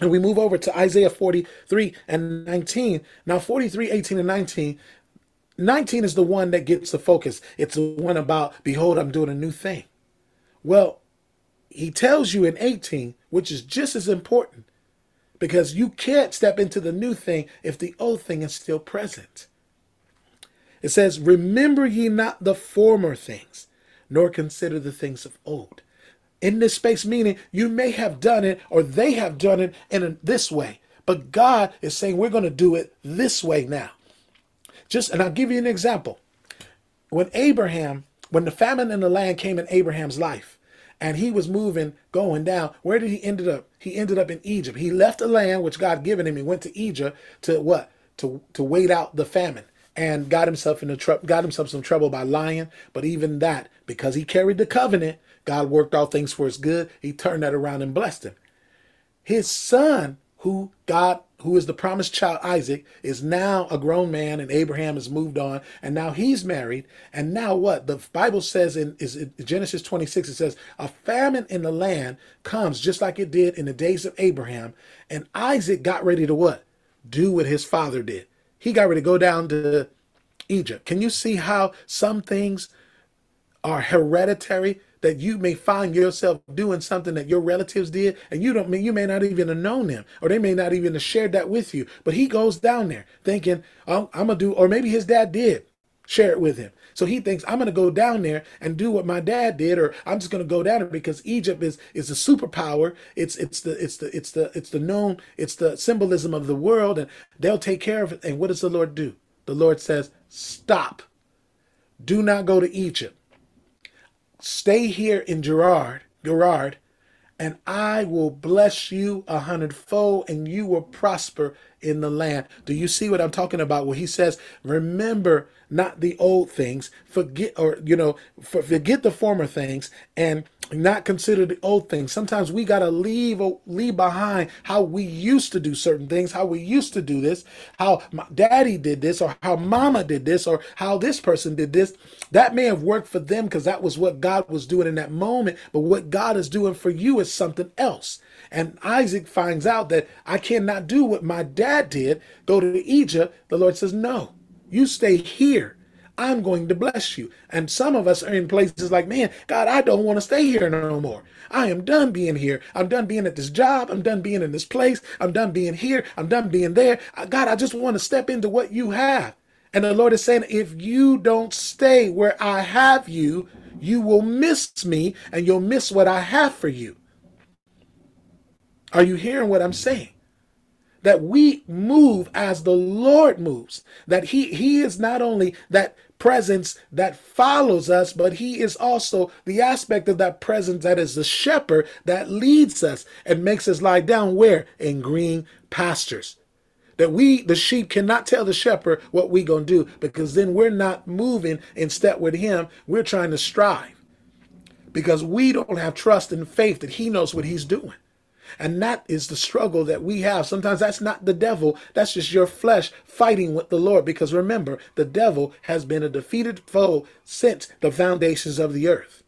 And we move over to Isaiah 43 and 19. Now, 43, 18, and 19. 19 is the one that gets the focus. It's the one about, behold, I'm doing a new thing. Well, he tells you in 18, which is just as important, because you can't step into the new thing if the old thing is still present. It says, Remember ye not the former things, nor consider the things of old. In this space, meaning you may have done it or they have done it in a, this way, but God is saying we're going to do it this way now. Just, and I'll give you an example. When Abraham, when the famine in the land came in Abraham's life, and he was moving, going down. Where did he ended up? He ended up in Egypt. He left the land which God given him. He went to Egypt to what? To to wait out the famine and got himself in tr- got himself some trouble by lying. But even that, because he carried the covenant, God worked all things for his good. He turned that around and blessed him. His son, who God, who is the promised child Isaac, is now a grown man, and Abraham has moved on, and now he's married. And now what? The Bible says in is Genesis 26, it says, a famine in the land comes just like it did in the days of Abraham. And Isaac got ready to what? Do what his father did. He got ready to go down to Egypt. Can you see how some things are hereditary? That you may find yourself doing something that your relatives did and you don't you may not even have known them or they may not even have shared that with you. But he goes down there thinking oh, i'm gonna do or maybe his dad did share it with him. So he thinks i'm gonna go down there and do what my dad did or i'm just gonna go down there because egypt is is a superpower. It's it's the it's the it's the it's the known it's the symbolism of the world and they'll take care of it. And what does the lord do? The lord says stop. Do not go to egypt Stay here in Gerar, Gerar, and I will bless you a hundredfold, and you will prosper in the land. Do you see what I'm talking about? Where he says, Remember not the old things, forget, or, you know, forget the former things, and not consider the old things. Sometimes we got to leave leave behind how we used to do certain things, how we used to do this, how my daddy did this, or how mama did this, or how this person did this. That may have worked for them because that was what God was doing in that moment. But what God is doing for you is something else. And Isaac finds out that I cannot do what my dad did, go to Egypt. The Lord says, No, you stay here I'm going to bless you. And some of us are in places like, man, God, I don't want to stay here no more. I am done being here. I'm done being at this job. I'm done being in this place. I'm done being here. I'm done being there. God, I just want to step into what you have. And the Lord is saying, if you don't stay where I have you, you will miss me and you'll miss what I have for you. Are you hearing what I'm saying? That we move as the Lord moves. That He He is not only that presence that follows us, but He is also the aspect of that presence that is the shepherd that leads us and makes us lie down where? In green pastures. That we, the sheep, cannot tell the shepherd what we gonna do because then we're not moving in step with Him. We're trying to strive because we don't have trust and faith that He knows what He's doing. And that is the struggle that we have. Sometimes that's not the devil, that's just your flesh fighting with the Lord. Because remember, the devil has been a defeated foe since the foundations of the earth.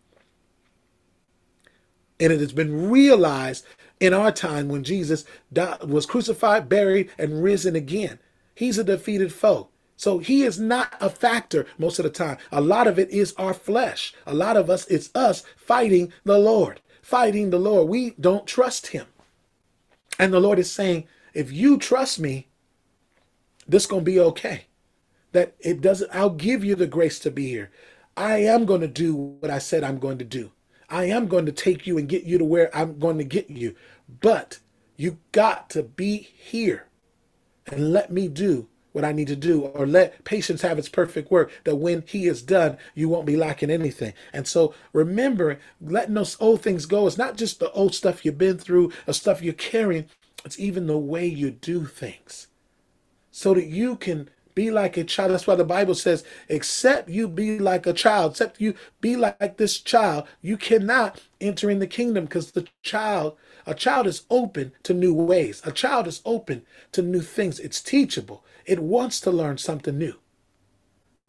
And it has been realized in our time when Jesus died, was crucified, buried, and risen again. He's a defeated foe. So he is not a factor most of the time. A lot of it is our flesh. A lot of us, it's us fighting the Lord, fighting the Lord. We don't trust him. And the Lord is saying, if you trust me, this going to be okay. That it doesn't, I'll give you the grace to be here. I am going to do what I said I'm going to do. I am going to take you and get you to where I'm going to get you. But you got to be here and let me do what I need to do, or let patience have its perfect work, that when he is done, you won't be lacking anything. And so remember, letting those old things go, it's not just the old stuff you've been through, or stuff you're carrying, it's even the way you do things. So that you can be like a child. That's why the Bible says, except you be like a child, except you be like this child, you cannot enter in the kingdom because the child, a child is open to new ways. A child is open to new things. It's teachable. It wants to learn something new.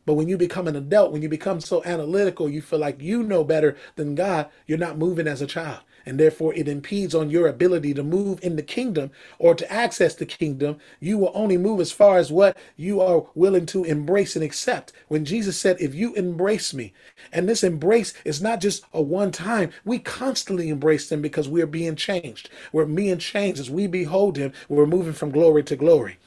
But when you become an adult, when you become so analytical, you feel like you know better than God, you're not moving as a child. And therefore, it impedes on your ability to move in the kingdom or to access the kingdom. You will only move as far as what you are willing to embrace and accept. When Jesus said, If you embrace me, and this embrace is not just a one time, we constantly embrace Him because we're being changed. We're being changed as we behold Him, we're moving from glory to glory.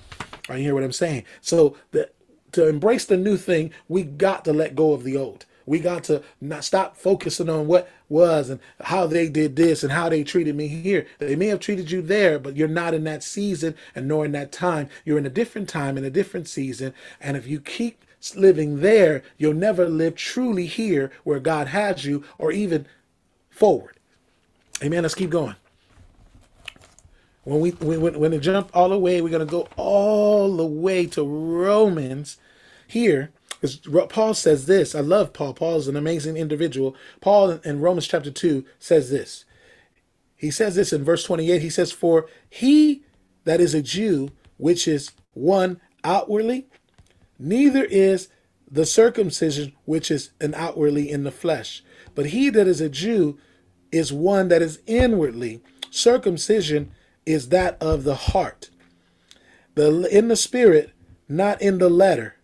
Are you hear what I'm saying? So the, to embrace the new thing, we got to let go of the old. We got to not stop focusing on what was and how they did this and how they treated me here. They may have treated you there, but you're not in that season and nor in that time. You're in a different time, in a different season. And if you keep living there, you'll never live truly here where God has you or even forward. Amen. Let's keep going. When we when, when it jump all the way, we're gonna go all the way to Romans here, Because Paul says this. I love Paul. Paul is an amazing individual. Paul in Romans chapter 2 says this. He says this in verse 28. He says, For he that is a Jew, which is one outwardly, neither is the circumcision which is an outwardly in the flesh. But he that is a Jew is one that is inwardly. Circumcision is that of the heart, the in the spirit, not in the letter.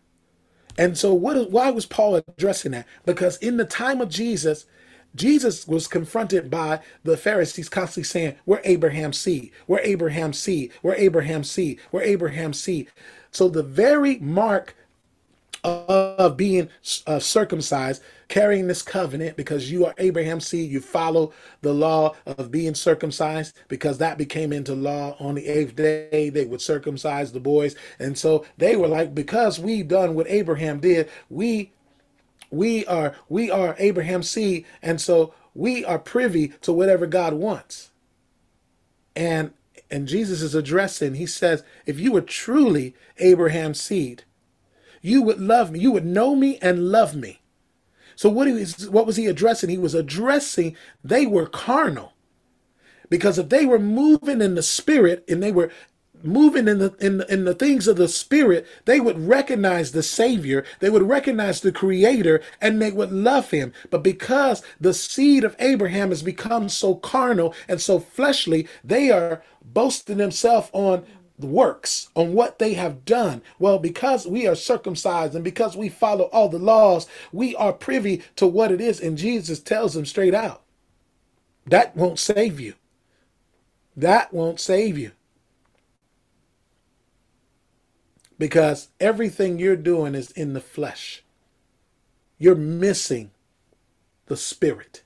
And so, what? Why was Paul addressing that? Because in the time of Jesus, Jesus was confronted by the Pharisees constantly saying, We're Abraham's seed, we're Abraham's seed, we're Abraham's seed, we're Abraham's seed. So the very mark of being uh, circumcised, carrying this covenant because you are Abraham's seed, you follow the law of being circumcised because that became into law on the eighth day. They would circumcise the boys. And so they were like, because we done what Abraham did, we we are we are Abraham's seed, and so we are privy to whatever God wants. And and Jesus is addressing, he says, if you were truly Abraham's seed, you would love me. You would know me and love me. So what, was, what was he addressing? He was addressing they were carnal. Because if they were moving in the spirit and they were moving in the, in the in the things of the spirit they would recognize the savior they would recognize the creator and they would love him but because the seed of abraham has become so carnal and so fleshly they are boasting themselves on works on what they have done. Well, because we are circumcised and because we follow all the laws, we are privy to what it is. And Jesus tells them straight out that won't save you. That won't save you. Because everything you're doing is in the flesh. You're missing the spirit.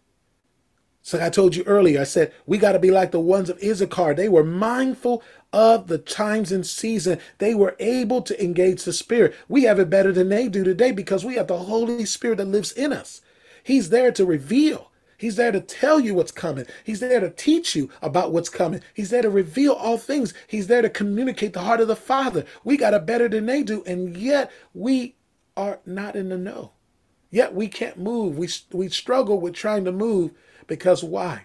So I told you earlier, I said, we got to be like the ones of Issachar. They were mindful of the times and season. They were able to engage the Spirit. We have it better than they do today because we have the Holy Spirit that lives in us. He's there to reveal. He's there to tell you what's coming. He's there to teach you about what's coming. He's there to reveal all things. He's there to communicate the heart of the Father. We got it better than they do, and yet we are not in the know. Yet we can't move. We, we struggle with trying to move because why?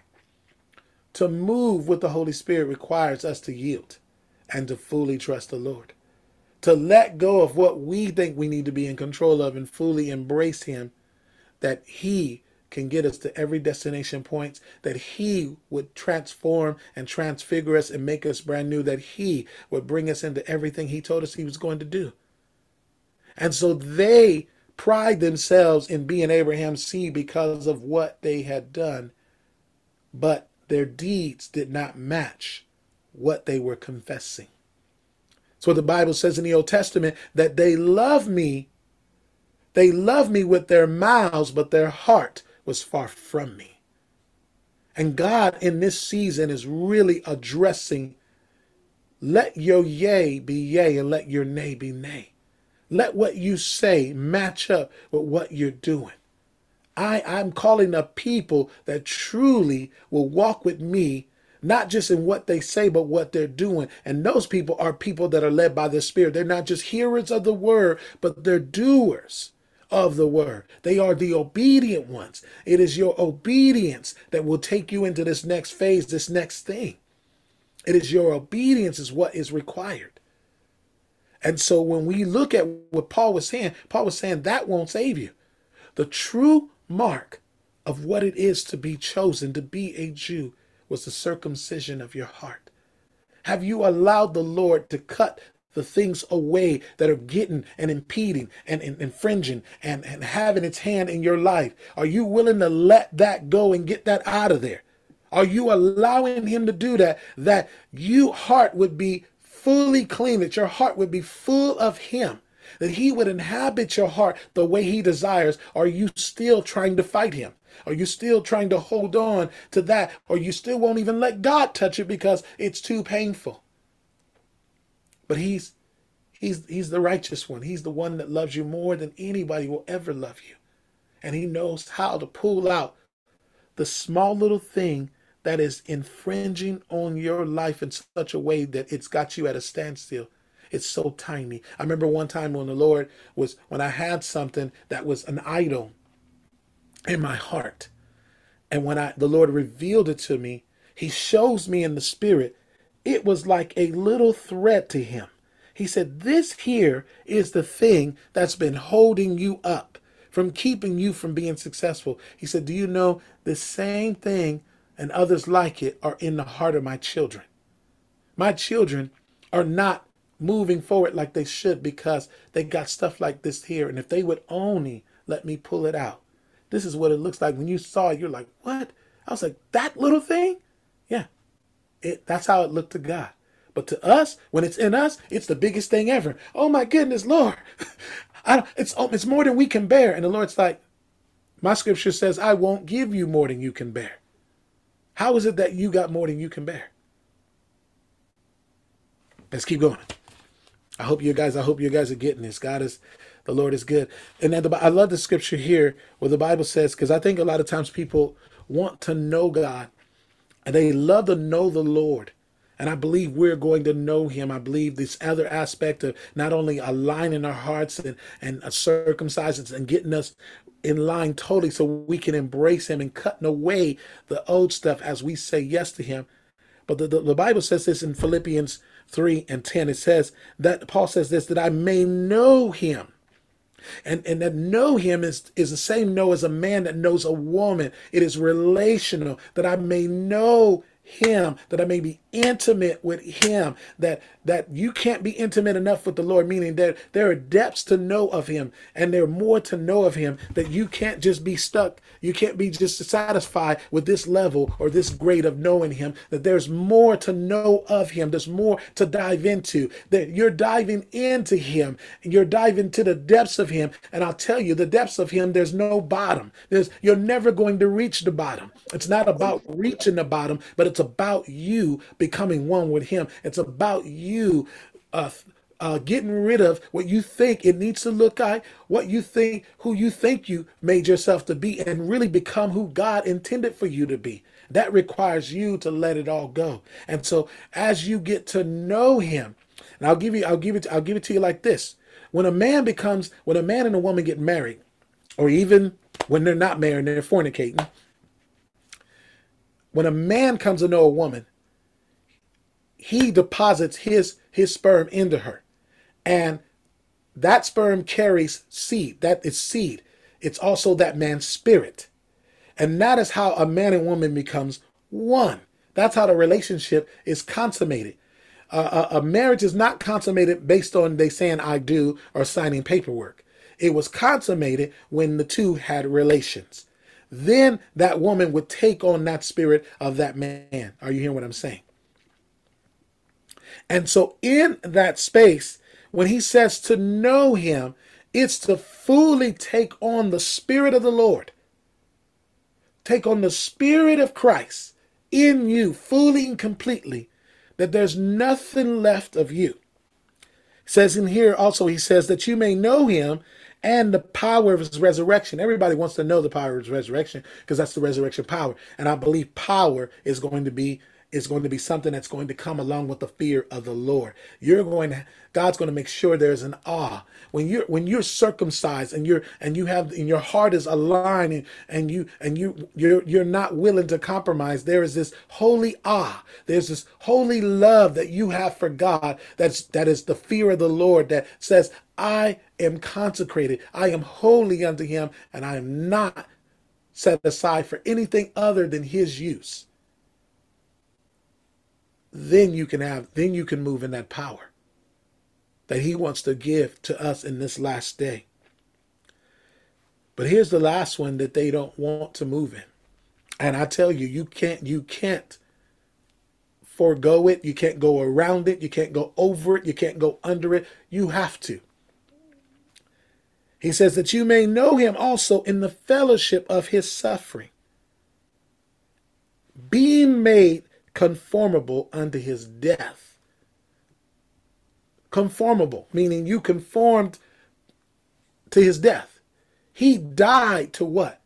To move with the Holy Spirit requires us to yield and to fully trust the Lord. To let go of what we think we need to be in control of and fully embrace Him, that He can get us to every destination point, that He would transform and transfigure us and make us brand new, that He would bring us into everything He told us He was going to do. And so they pride themselves in being Abraham's seed because of what they had done. But their deeds did not match what they were confessing. So the Bible says in the Old Testament that they love me. They love me with their mouths, but their heart was far from me. And God in this season is really addressing let your yea be yea and let your nay be nay. Let what you say match up with what you're doing. I, I'm calling a people that truly will walk with me, not just in what they say, but what they're doing. And those people are people that are led by the Spirit. They're not just hearers of the word, but they're doers of the word. They are the obedient ones. It is your obedience that will take you into this next phase, this next thing. It is your obedience is what is required. And so when we look at what Paul was saying, Paul was saying that won't save you. The true mark of what it is to be chosen, to be a Jew, was the circumcision of your heart. Have you allowed the Lord to cut the things away that are getting and impeding and, and infringing and, and having its hand in your life? Are you willing to let that go and get that out of there? Are you allowing him to do that? That you heart would be fully clean, that your heart would be full of him that he would inhabit your heart the way he desires, are you still trying to fight him? Are you still trying to hold on to that? Or you still won't even let God touch it because it's too painful? But he's he's he's the righteous one. He's the one that loves you more than anybody will ever love you. And he knows how to pull out the small little thing that is infringing on your life in such a way that it's got you at a standstill It's so tiny. I remember one time when the Lord was, when I had something that was an idol in my heart. And when I, the Lord revealed it to me, he shows me in the spirit, it was like a little thread to him. He said, This here is the thing that's been holding you up from keeping you from being successful. He said, Do you know the same thing and others like it are in the heart of my children? My children are not moving forward like they should because they got stuff like this here. And if they would only let me pull it out, this is what it looks like. When you saw it, you're like, What? I was like, That little thing? Yeah. It, that's how it looked to God. But to us, when it's in us, it's the biggest thing ever. Oh my goodness, Lord. I it's, oh, it's more than we can bear. And the Lord's like, my scripture says, I won't give you more than you can bear. How is it that you got more than you can bear? Let's keep going. I hope you guys, I hope you guys are getting this. God is, the Lord is good. And then the, I love the scripture here where the Bible says, because I think a lot of times people want to know God and they love to know the Lord. And I believe we're going to know him. I believe this other aspect of not only aligning our hearts and, and circumcising and getting us in line totally so we can embrace him and cutting away the old stuff as we say yes to him. But the, the, the Bible says this in Philippians 3 and 10. It says that Paul says this, that I may know him. And, and that know him is, is the same know as a man that knows a woman. It is relational, that I may know him that i may be intimate with him that that you can't be intimate enough with the lord meaning that there are depths to know of him and there are more to know of him that you can't just be stuck you can't be just satisfied with this level or this grade of knowing him that there's more to know of him there's more to dive into that you're diving into him you're diving to the depths of him and i'll tell you the depths of him there's no bottom. There's you're never going to reach the bottom. It's not about reaching the bottom but it's about you becoming one with Him. It's about you uh, uh, getting rid of what you think it needs to look like, what you think, who you think you made yourself to be, and really become who God intended for you to be. That requires you to let it all go. And so, as you get to know Him, and I'll give you, I'll give it, I'll give it to you like this: when a man becomes, when a man and a woman get married, or even when they're not married, and they're fornicating when a man comes to know a woman, he deposits his his sperm into her. And that sperm carries seed. That is seed. It's also that man's spirit. And that is how a man and woman becomes one. That's how the relationship is consummated. Uh, a, a marriage is not consummated based on they saying I do or signing paperwork. It was consummated when the two had relations then that woman would take on that spirit of that man. Are you hearing what I'm saying? And so, in that space, when he says to know him, it's to fully take on the spirit of the Lord, take on the spirit of Christ in you fully and completely, that there's nothing left of you. says in here also, he says that you may know him and the power of his resurrection. Everybody wants to know the power of his resurrection because that's the resurrection power. And I believe power is going to be is going to be something that's going to come along with the fear of the Lord. You're going to God's going to make sure there's an awe when you're when you're circumcised and you're and you have and your heart is aligned and, and you and you you're you're not willing to compromise. There is this holy awe. There's this holy love that you have for God. That's that is the fear of the Lord that says, I am consecrated. I am holy unto Him, and I am not set aside for anything other than His use then you can have then you can move in that power that he wants to give to us in this last day. But here's the last one that they don't want to move in. And i tell you you can't you can't forego it. You can't go around it. You can't go over it. You can't go under it. You have to. He says that you may know him also in the fellowship of his suffering being made conformable unto his death. Conformable, meaning you conformed to his death. He died to what?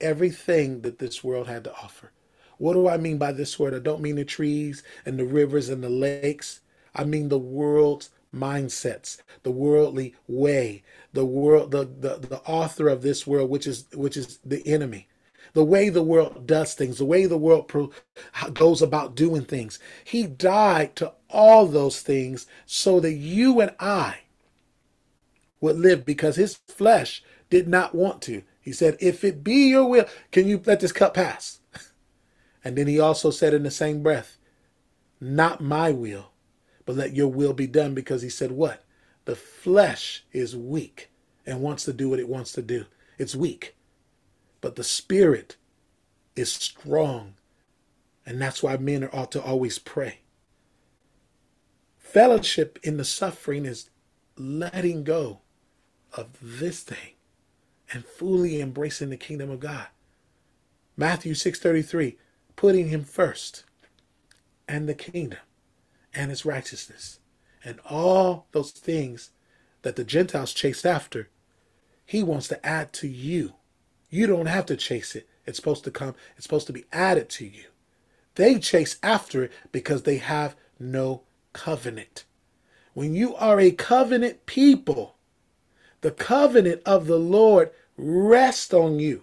Everything that this world had to offer. What do I mean by this word? I don't mean the trees and the rivers and the lakes. I mean the world's mindsets, the worldly way, the world, the, the, the author of this world, which is which is the enemy, the way the world does things, the way the world pro- goes about doing things. He died to all those things so that you and I would live because his flesh did not want to. He said, If it be your will, can you let this cup pass? And then he also said in the same breath, Not my will, but let your will be done because he said, What? The flesh is weak and wants to do what it wants to do. It's weak. But the spirit is strong. And that's why men ought to always pray. Fellowship in the suffering is letting go of this thing and fully embracing the kingdom of God. Matthew 6:33, putting him first and the kingdom and his righteousness and all those things that the Gentiles chased after, he wants to add to you. You don't have to chase it. It's supposed to come, it's supposed to be added to you. They chase after it because they have no covenant. When you are a covenant people, the covenant of the Lord rests on you.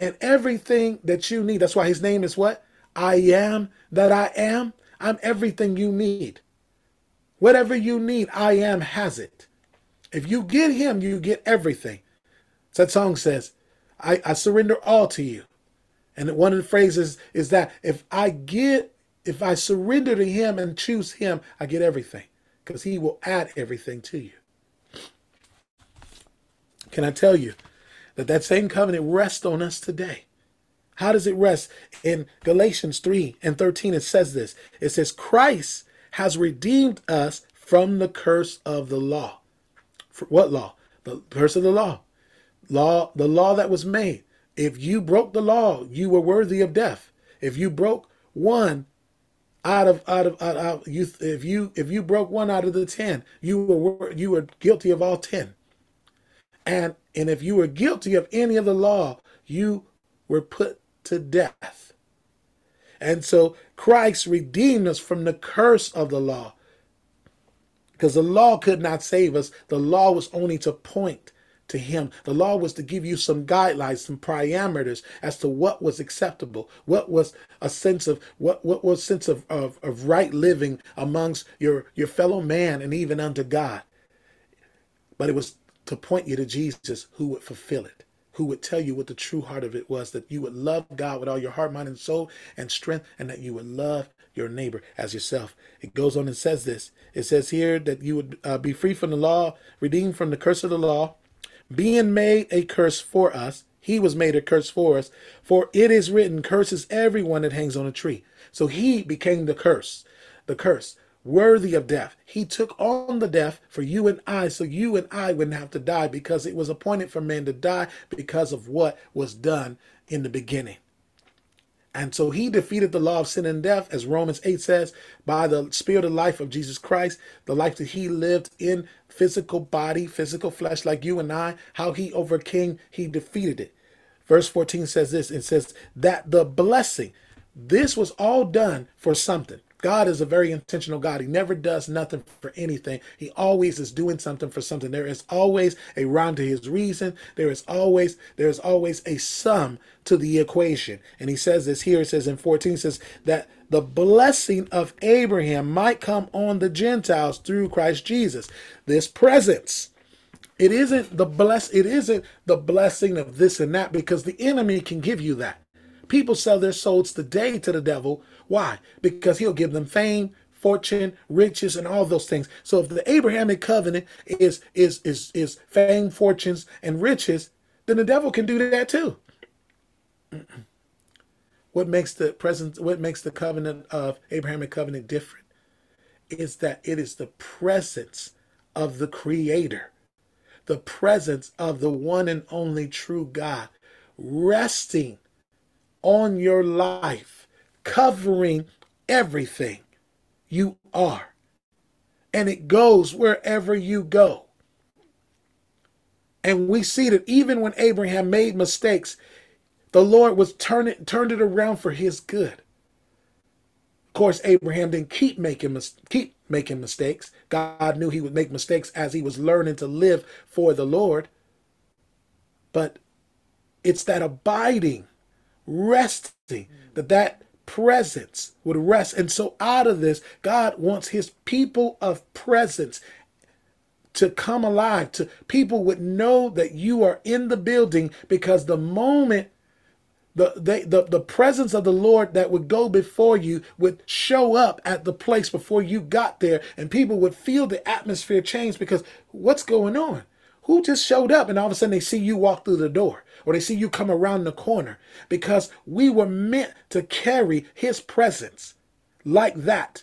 And everything that you need, that's why his name is what? I am that I am. I'm everything you need. Whatever you need, I am has it. If you get him, you get everything. That song says, I, I surrender all to you. And one of the phrases is that if I get, if I surrender to him and choose him, I get everything because he will add everything to you. Can I tell you that that same covenant rests on us today? How does it rest? In Galatians 3 and 13, it says this it says, Christ has redeemed us from the curse of the law. For what law? The curse of the law. Law, the law that was made. If you broke the law, you were worthy of death. If you broke one out of out of, out of you, if you if you broke one out of the ten, you were you were guilty of all ten. And and if you were guilty of any of the law, you were put to death. And so Christ redeemed us from the curse of the law. Because the law could not save us. The law was only to point to him. The law was to give you some guidelines, some parameters as to what was acceptable, what was a sense of what what was sense of, of, of right living amongst your, your fellow man and even unto God. But it was to point you to Jesus who would fulfill it who would tell you what the true heart of it was that you would love God with all your heart, mind, and soul and strength, and that you would love your neighbor as yourself. It goes on and says this. It says here that you would uh, be free from the law, redeemed from the curse of the law, being made a curse for us. He was made a curse for us, for it is written, curses everyone that hangs on a tree. So he became the curse, the curse worthy of death. He took on the death for you and I, so you and I wouldn't have to die because it was appointed for man to die because of what was done in the beginning. And so he defeated the law of sin and death, as Romans 8 says, by the spirit of life of Jesus Christ, the life that he lived in physical body, physical flesh, like you and I, how he overcame, he defeated it. Verse 14 says this it says that the blessing, this was all done for something. God is a very intentional God. He never does nothing for anything. He always is doing something for something. There is always a rhyme to his reason. There is always there is always a sum to the equation. And he says this here. It says in 14 says that the blessing of Abraham might come on the Gentiles through Christ Jesus. This presence. It isn't the bless it isn't the blessing of this and that because the enemy can give you that. People sell their souls today to the devil why? Because he'll give them fame, fortune, riches, and all those things. So if the Abrahamic covenant is is is is fame, fortunes, and riches, then the devil can do that too. What makes the present what makes the covenant of Abrahamic covenant different is that it is the presence of the creator, the presence of the one and only true God resting on your life covering everything you are. And it goes wherever you go. And we see that even when Abraham made mistakes, the Lord was turning turned it around for his good. Of course, Abraham didn't keep making keep making mistakes. God knew he would make mistakes as he was learning to live for the Lord. But it's that abiding, resting, that that presence would rest. And so out of this, God wants his people of presence to come alive, to people would know that you are in the building because the moment the, they, the the presence of the Lord that would go before you would show up at the place before you got there, and people would feel the atmosphere change because what's going on? Who just showed up and all of a sudden they see you walk through the door or they see you come around the corner because we were meant to carry his presence like that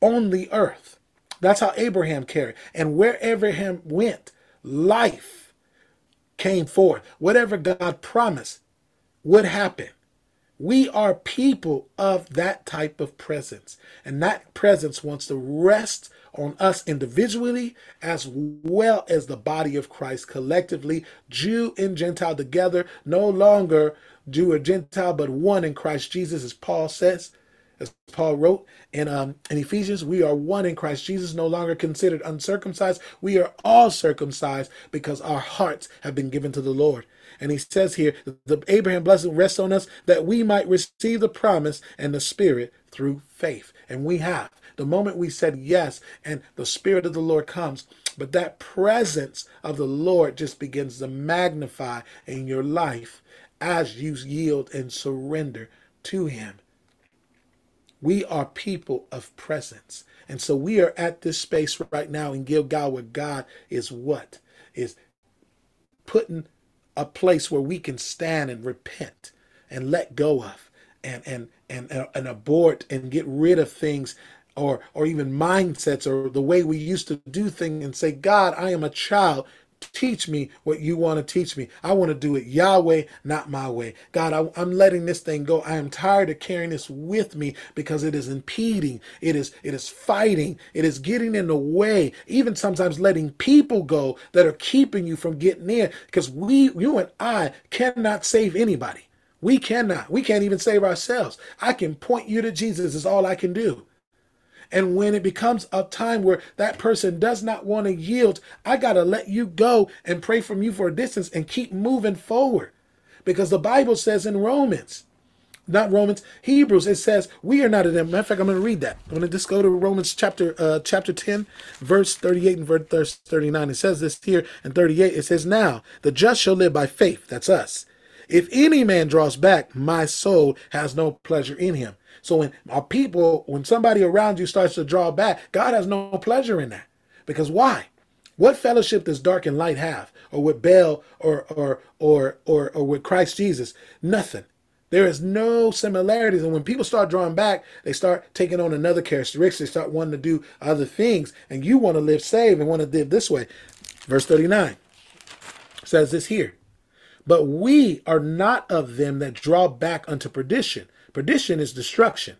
on the earth. That's how Abraham carried. And wherever Abraham went, life came forth. Whatever God promised would happen. We are people of that type of presence. And that presence wants to rest on us individually as well as the body of Christ collectively, Jew and Gentile together, no longer Jew or Gentile, but one in Christ Jesus, as Paul says as Paul wrote in um, in Ephesians, we are one in Christ Jesus, no longer considered uncircumcised. We are all circumcised because our hearts have been given to the Lord. And he says here, the Abraham blessing rests on us that we might receive the promise and the Spirit through faith. And we have. The moment we said yes, and the Spirit of the Lord comes, but that presence of the Lord just begins to magnify in your life as you yield and surrender to Him. We are people of presence. And so we are at this space right now in Gilgal where God is what? Is putting a place where we can stand and repent and let go of and and and and abort and get rid of things or or even mindsets or the way we used to do things and say god i am a child teach me what you want to teach me. I want to do it Yahweh, not my way. God, I, am letting this thing go. I am tired of carrying this with me because it is impeding. It is it is fighting. It is getting in the way. Even sometimes letting people go that are keeping you from getting in. Because we, you and I, cannot save anybody. We cannot. We can't even save ourselves. I can point you to Jesus. Is all I can do. And when it becomes a time where that person does not want to yield, I got to let you go and pray from you for a distance and keep moving forward. Because the Bible says in Romans, not Romans, Hebrews, it says we are not of them. Matter of fact, I'm going to read that. I'm going to just go to Romans chapter uh, chapter 10, verse 38 and verse 39. It says this here in 38. It says, Now the just shall live by faith. That's us. If any man draws back, my soul has no pleasure in him. So when our people, when somebody around you starts to draw back, God has no pleasure in that. Because why? What fellowship does dark and light have? Or with Baal or or or or, or with Christ Jesus? Nothing. There is no similarities. And when people start drawing back, they start taking on another characteristic. They start wanting to do other things. And you want to live saved and want to live this way. Verse 39 says this here. But we are not of them that draw back unto perdition, Perdition is destruction.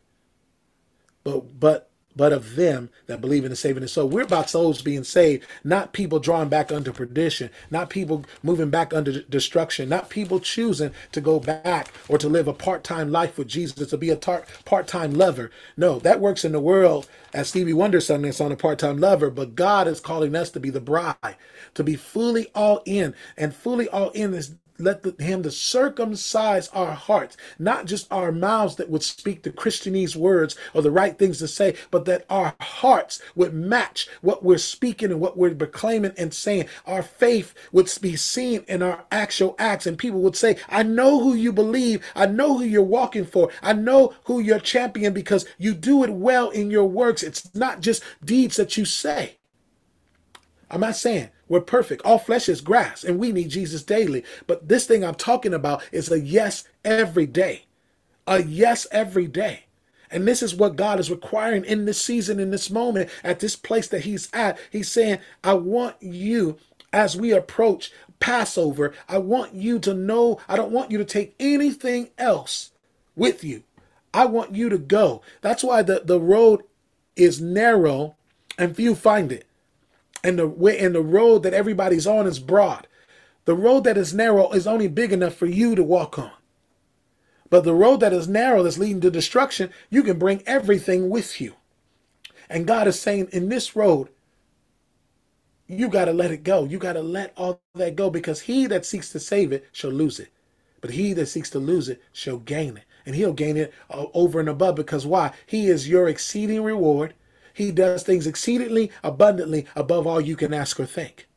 But but but of them that believe in the saving the soul. We're about souls being saved, not people drawing back under perdition, not people moving back under destruction, not people choosing to go back or to live a part-time life with Jesus, to be a tar- part-time lover. No, that works in the world as Stevie Wonder sung this on a part-time lover, but God is calling us to be the bride, to be fully all in. And fully all in is let the, him to circumcise our hearts, not just our mouths that would speak the Christianese words or the right things to say, but that our hearts would match what we're speaking and what we're proclaiming and saying. Our faith would be seen in our actual acts, and people would say, I know who you believe. I know who you're walking for. I know who you're champion because you do it well in your works. It's not just deeds that you say. I'm not saying we're perfect. All flesh is grass, and we need Jesus daily. But this thing I'm talking about is a yes every day. A yes every day. And this is what God is requiring in this season, in this moment, at this place that He's at. He's saying, I want you, as we approach Passover, I want you to know, I don't want you to take anything else with you. I want you to go. That's why the, the road is narrow and few find it and the way and the road that everybody's on is broad. The road that is narrow is only big enough for you to walk on. But the road that is narrow, that's leading to destruction, you can bring everything with you. And God is saying, in this road, you got to let it go. You got to let all that go because he that seeks to save it shall lose it. But he that seeks to lose it shall gain it. And he'll gain it uh, over and above because why? He is your exceeding reward. He does things exceedingly abundantly above all you can ask or think.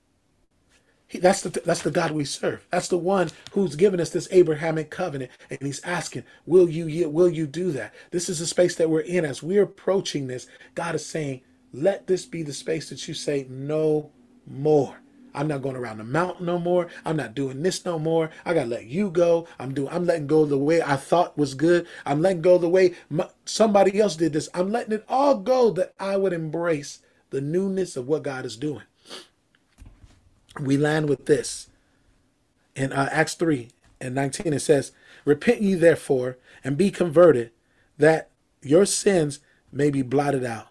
He, that's the that's the God we serve. That's the one who's given us this Abrahamic covenant, and He's asking, "Will you will you do that?" This is the space that we're in as we're approaching this. God is saying, "Let this be the space that you say no more." I'm not going around the mountain no more. I'm not doing this no more. I gotta let you go. I'm doing. I'm letting go the way I thought was good. I'm letting go the way my, somebody else did this. I'm letting it all go that I would embrace the newness of what God is doing we land with this in uh, Acts 3 and 19. It says, Repent ye therefore and be converted, that your sins may be blotted out.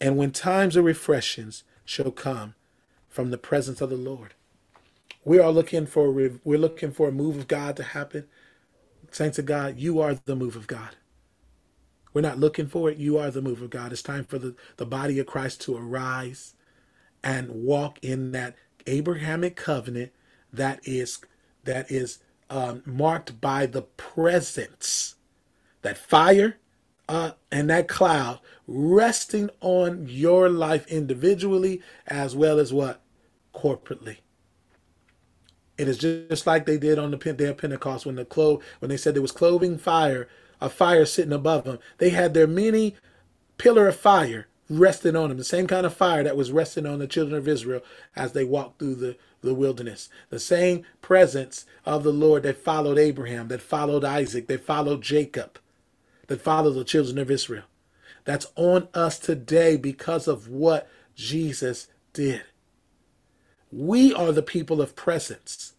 And when times of refreshings shall come from the presence of the Lord. We are looking for we're looking for a move of God to happen. Saints of God, you are the move of God. We're not looking for it. You are the move of God. It's time for the, the body of Christ to arise and walk in that Abrahamic covenant that is that is um, marked by the presence, that fire uh, and that cloud resting on your life individually as well as what corporately. It is just like they did on the day of Pentecost when the clo- when they said there was clothing fire, a fire sitting above them. They had their mini pillar of fire resting on them. The same kind of fire that was resting on the children of Israel as they walked through the, the wilderness. The same presence of the Lord that followed Abraham, that followed Isaac, that followed Jacob, that followed the children of Israel. That's on us today because of what Jesus did. We are the people of presence.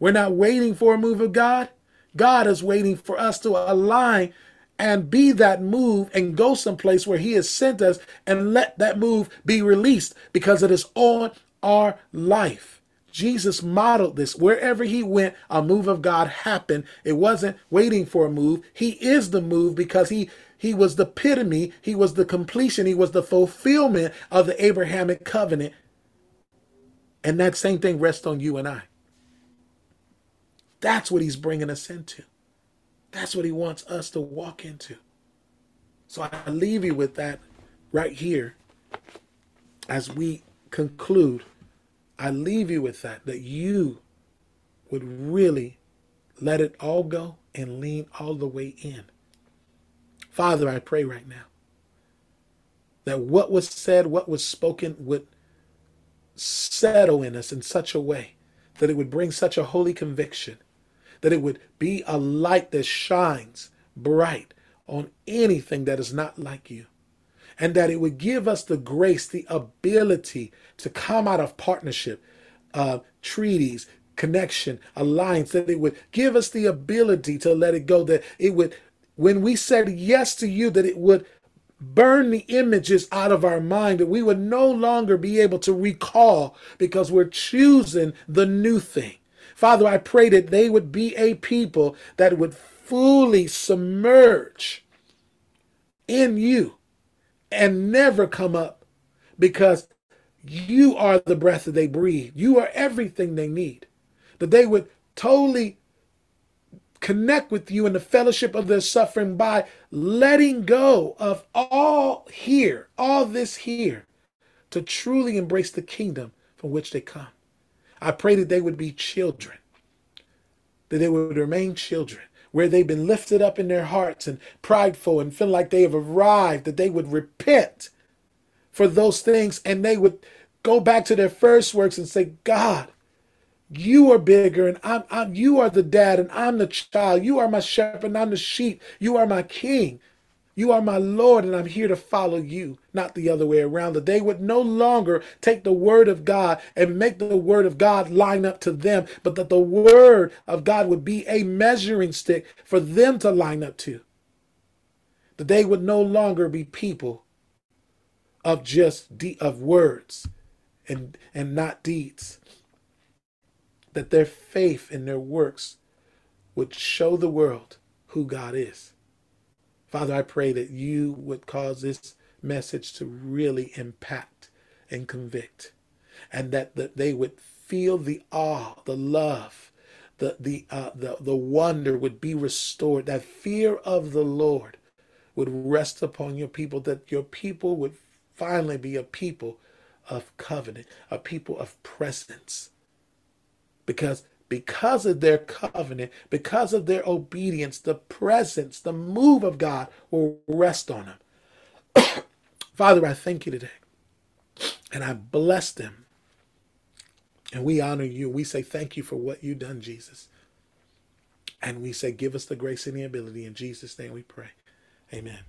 We're not waiting for a move of God. God is waiting for us to align and be that move and go someplace where he has sent us and let that move be released because it is on our life. Jesus modeled this. Wherever he went, a move of God happened. It wasn't waiting for a move. He is the move because he he was the epitome, he was the completion, he was the fulfillment of the Abrahamic covenant. And that same thing rests on you and I. That's what he's bringing us into. That's what he wants us to walk into. So I leave you with that right here as we conclude. I leave you with that, that you would really let it all go and lean all the way in. Father, I pray right now that what was said, what was spoken would settle in us in such a way that it would bring such a holy conviction that it would be a light that shines bright on anything that is not like you. And that it would give us the grace, the ability to come out of partnership, uh, treaties, connection, alliance, that it would give us the ability to let it go, that it would, when we said yes to you, that it would burn the images out of our mind, that we would no longer be able to recall because we're choosing the new thing. Father, I pray that they would be a people that would fully submerge in you and never come up because you are the breath that they breathe. You are everything they need. That they would totally connect with you in the fellowship of their suffering by letting go of all here, all this here, to truly embrace the kingdom from which they come. I pray that they would be children, that they would remain children, where they've been lifted up in their hearts and prideful and feel like they have arrived, that they would repent for those things and they would go back to their first works and say, God, you are bigger and I'm, I'm you are the dad and I'm the child. You are my shepherd and I'm the sheep. You are my king. You are my Lord, and I'm here to follow you, not the other way around. That they would no longer take the word of God and make the word of God line up to them, but that the word of God would be a measuring stick for them to line up to. That they would no longer be people of just de- of words and and not deeds. That their faith and their works would show the world who God is. Father, I pray that you would cause this message to really impact and convict, and that, that they would feel the awe, the love, the the uh, the the wonder would be restored. That fear of the Lord would rest upon your people. That your people would finally be a people of covenant, a people of presence, because because of their covenant, because of their obedience, the presence, the move of God will rest on them. Father, I thank you today. And I bless them. And we honor you. We say thank you for what you've done, Jesus. And we say, give us the grace and the ability. In Jesus' name we pray. Amen.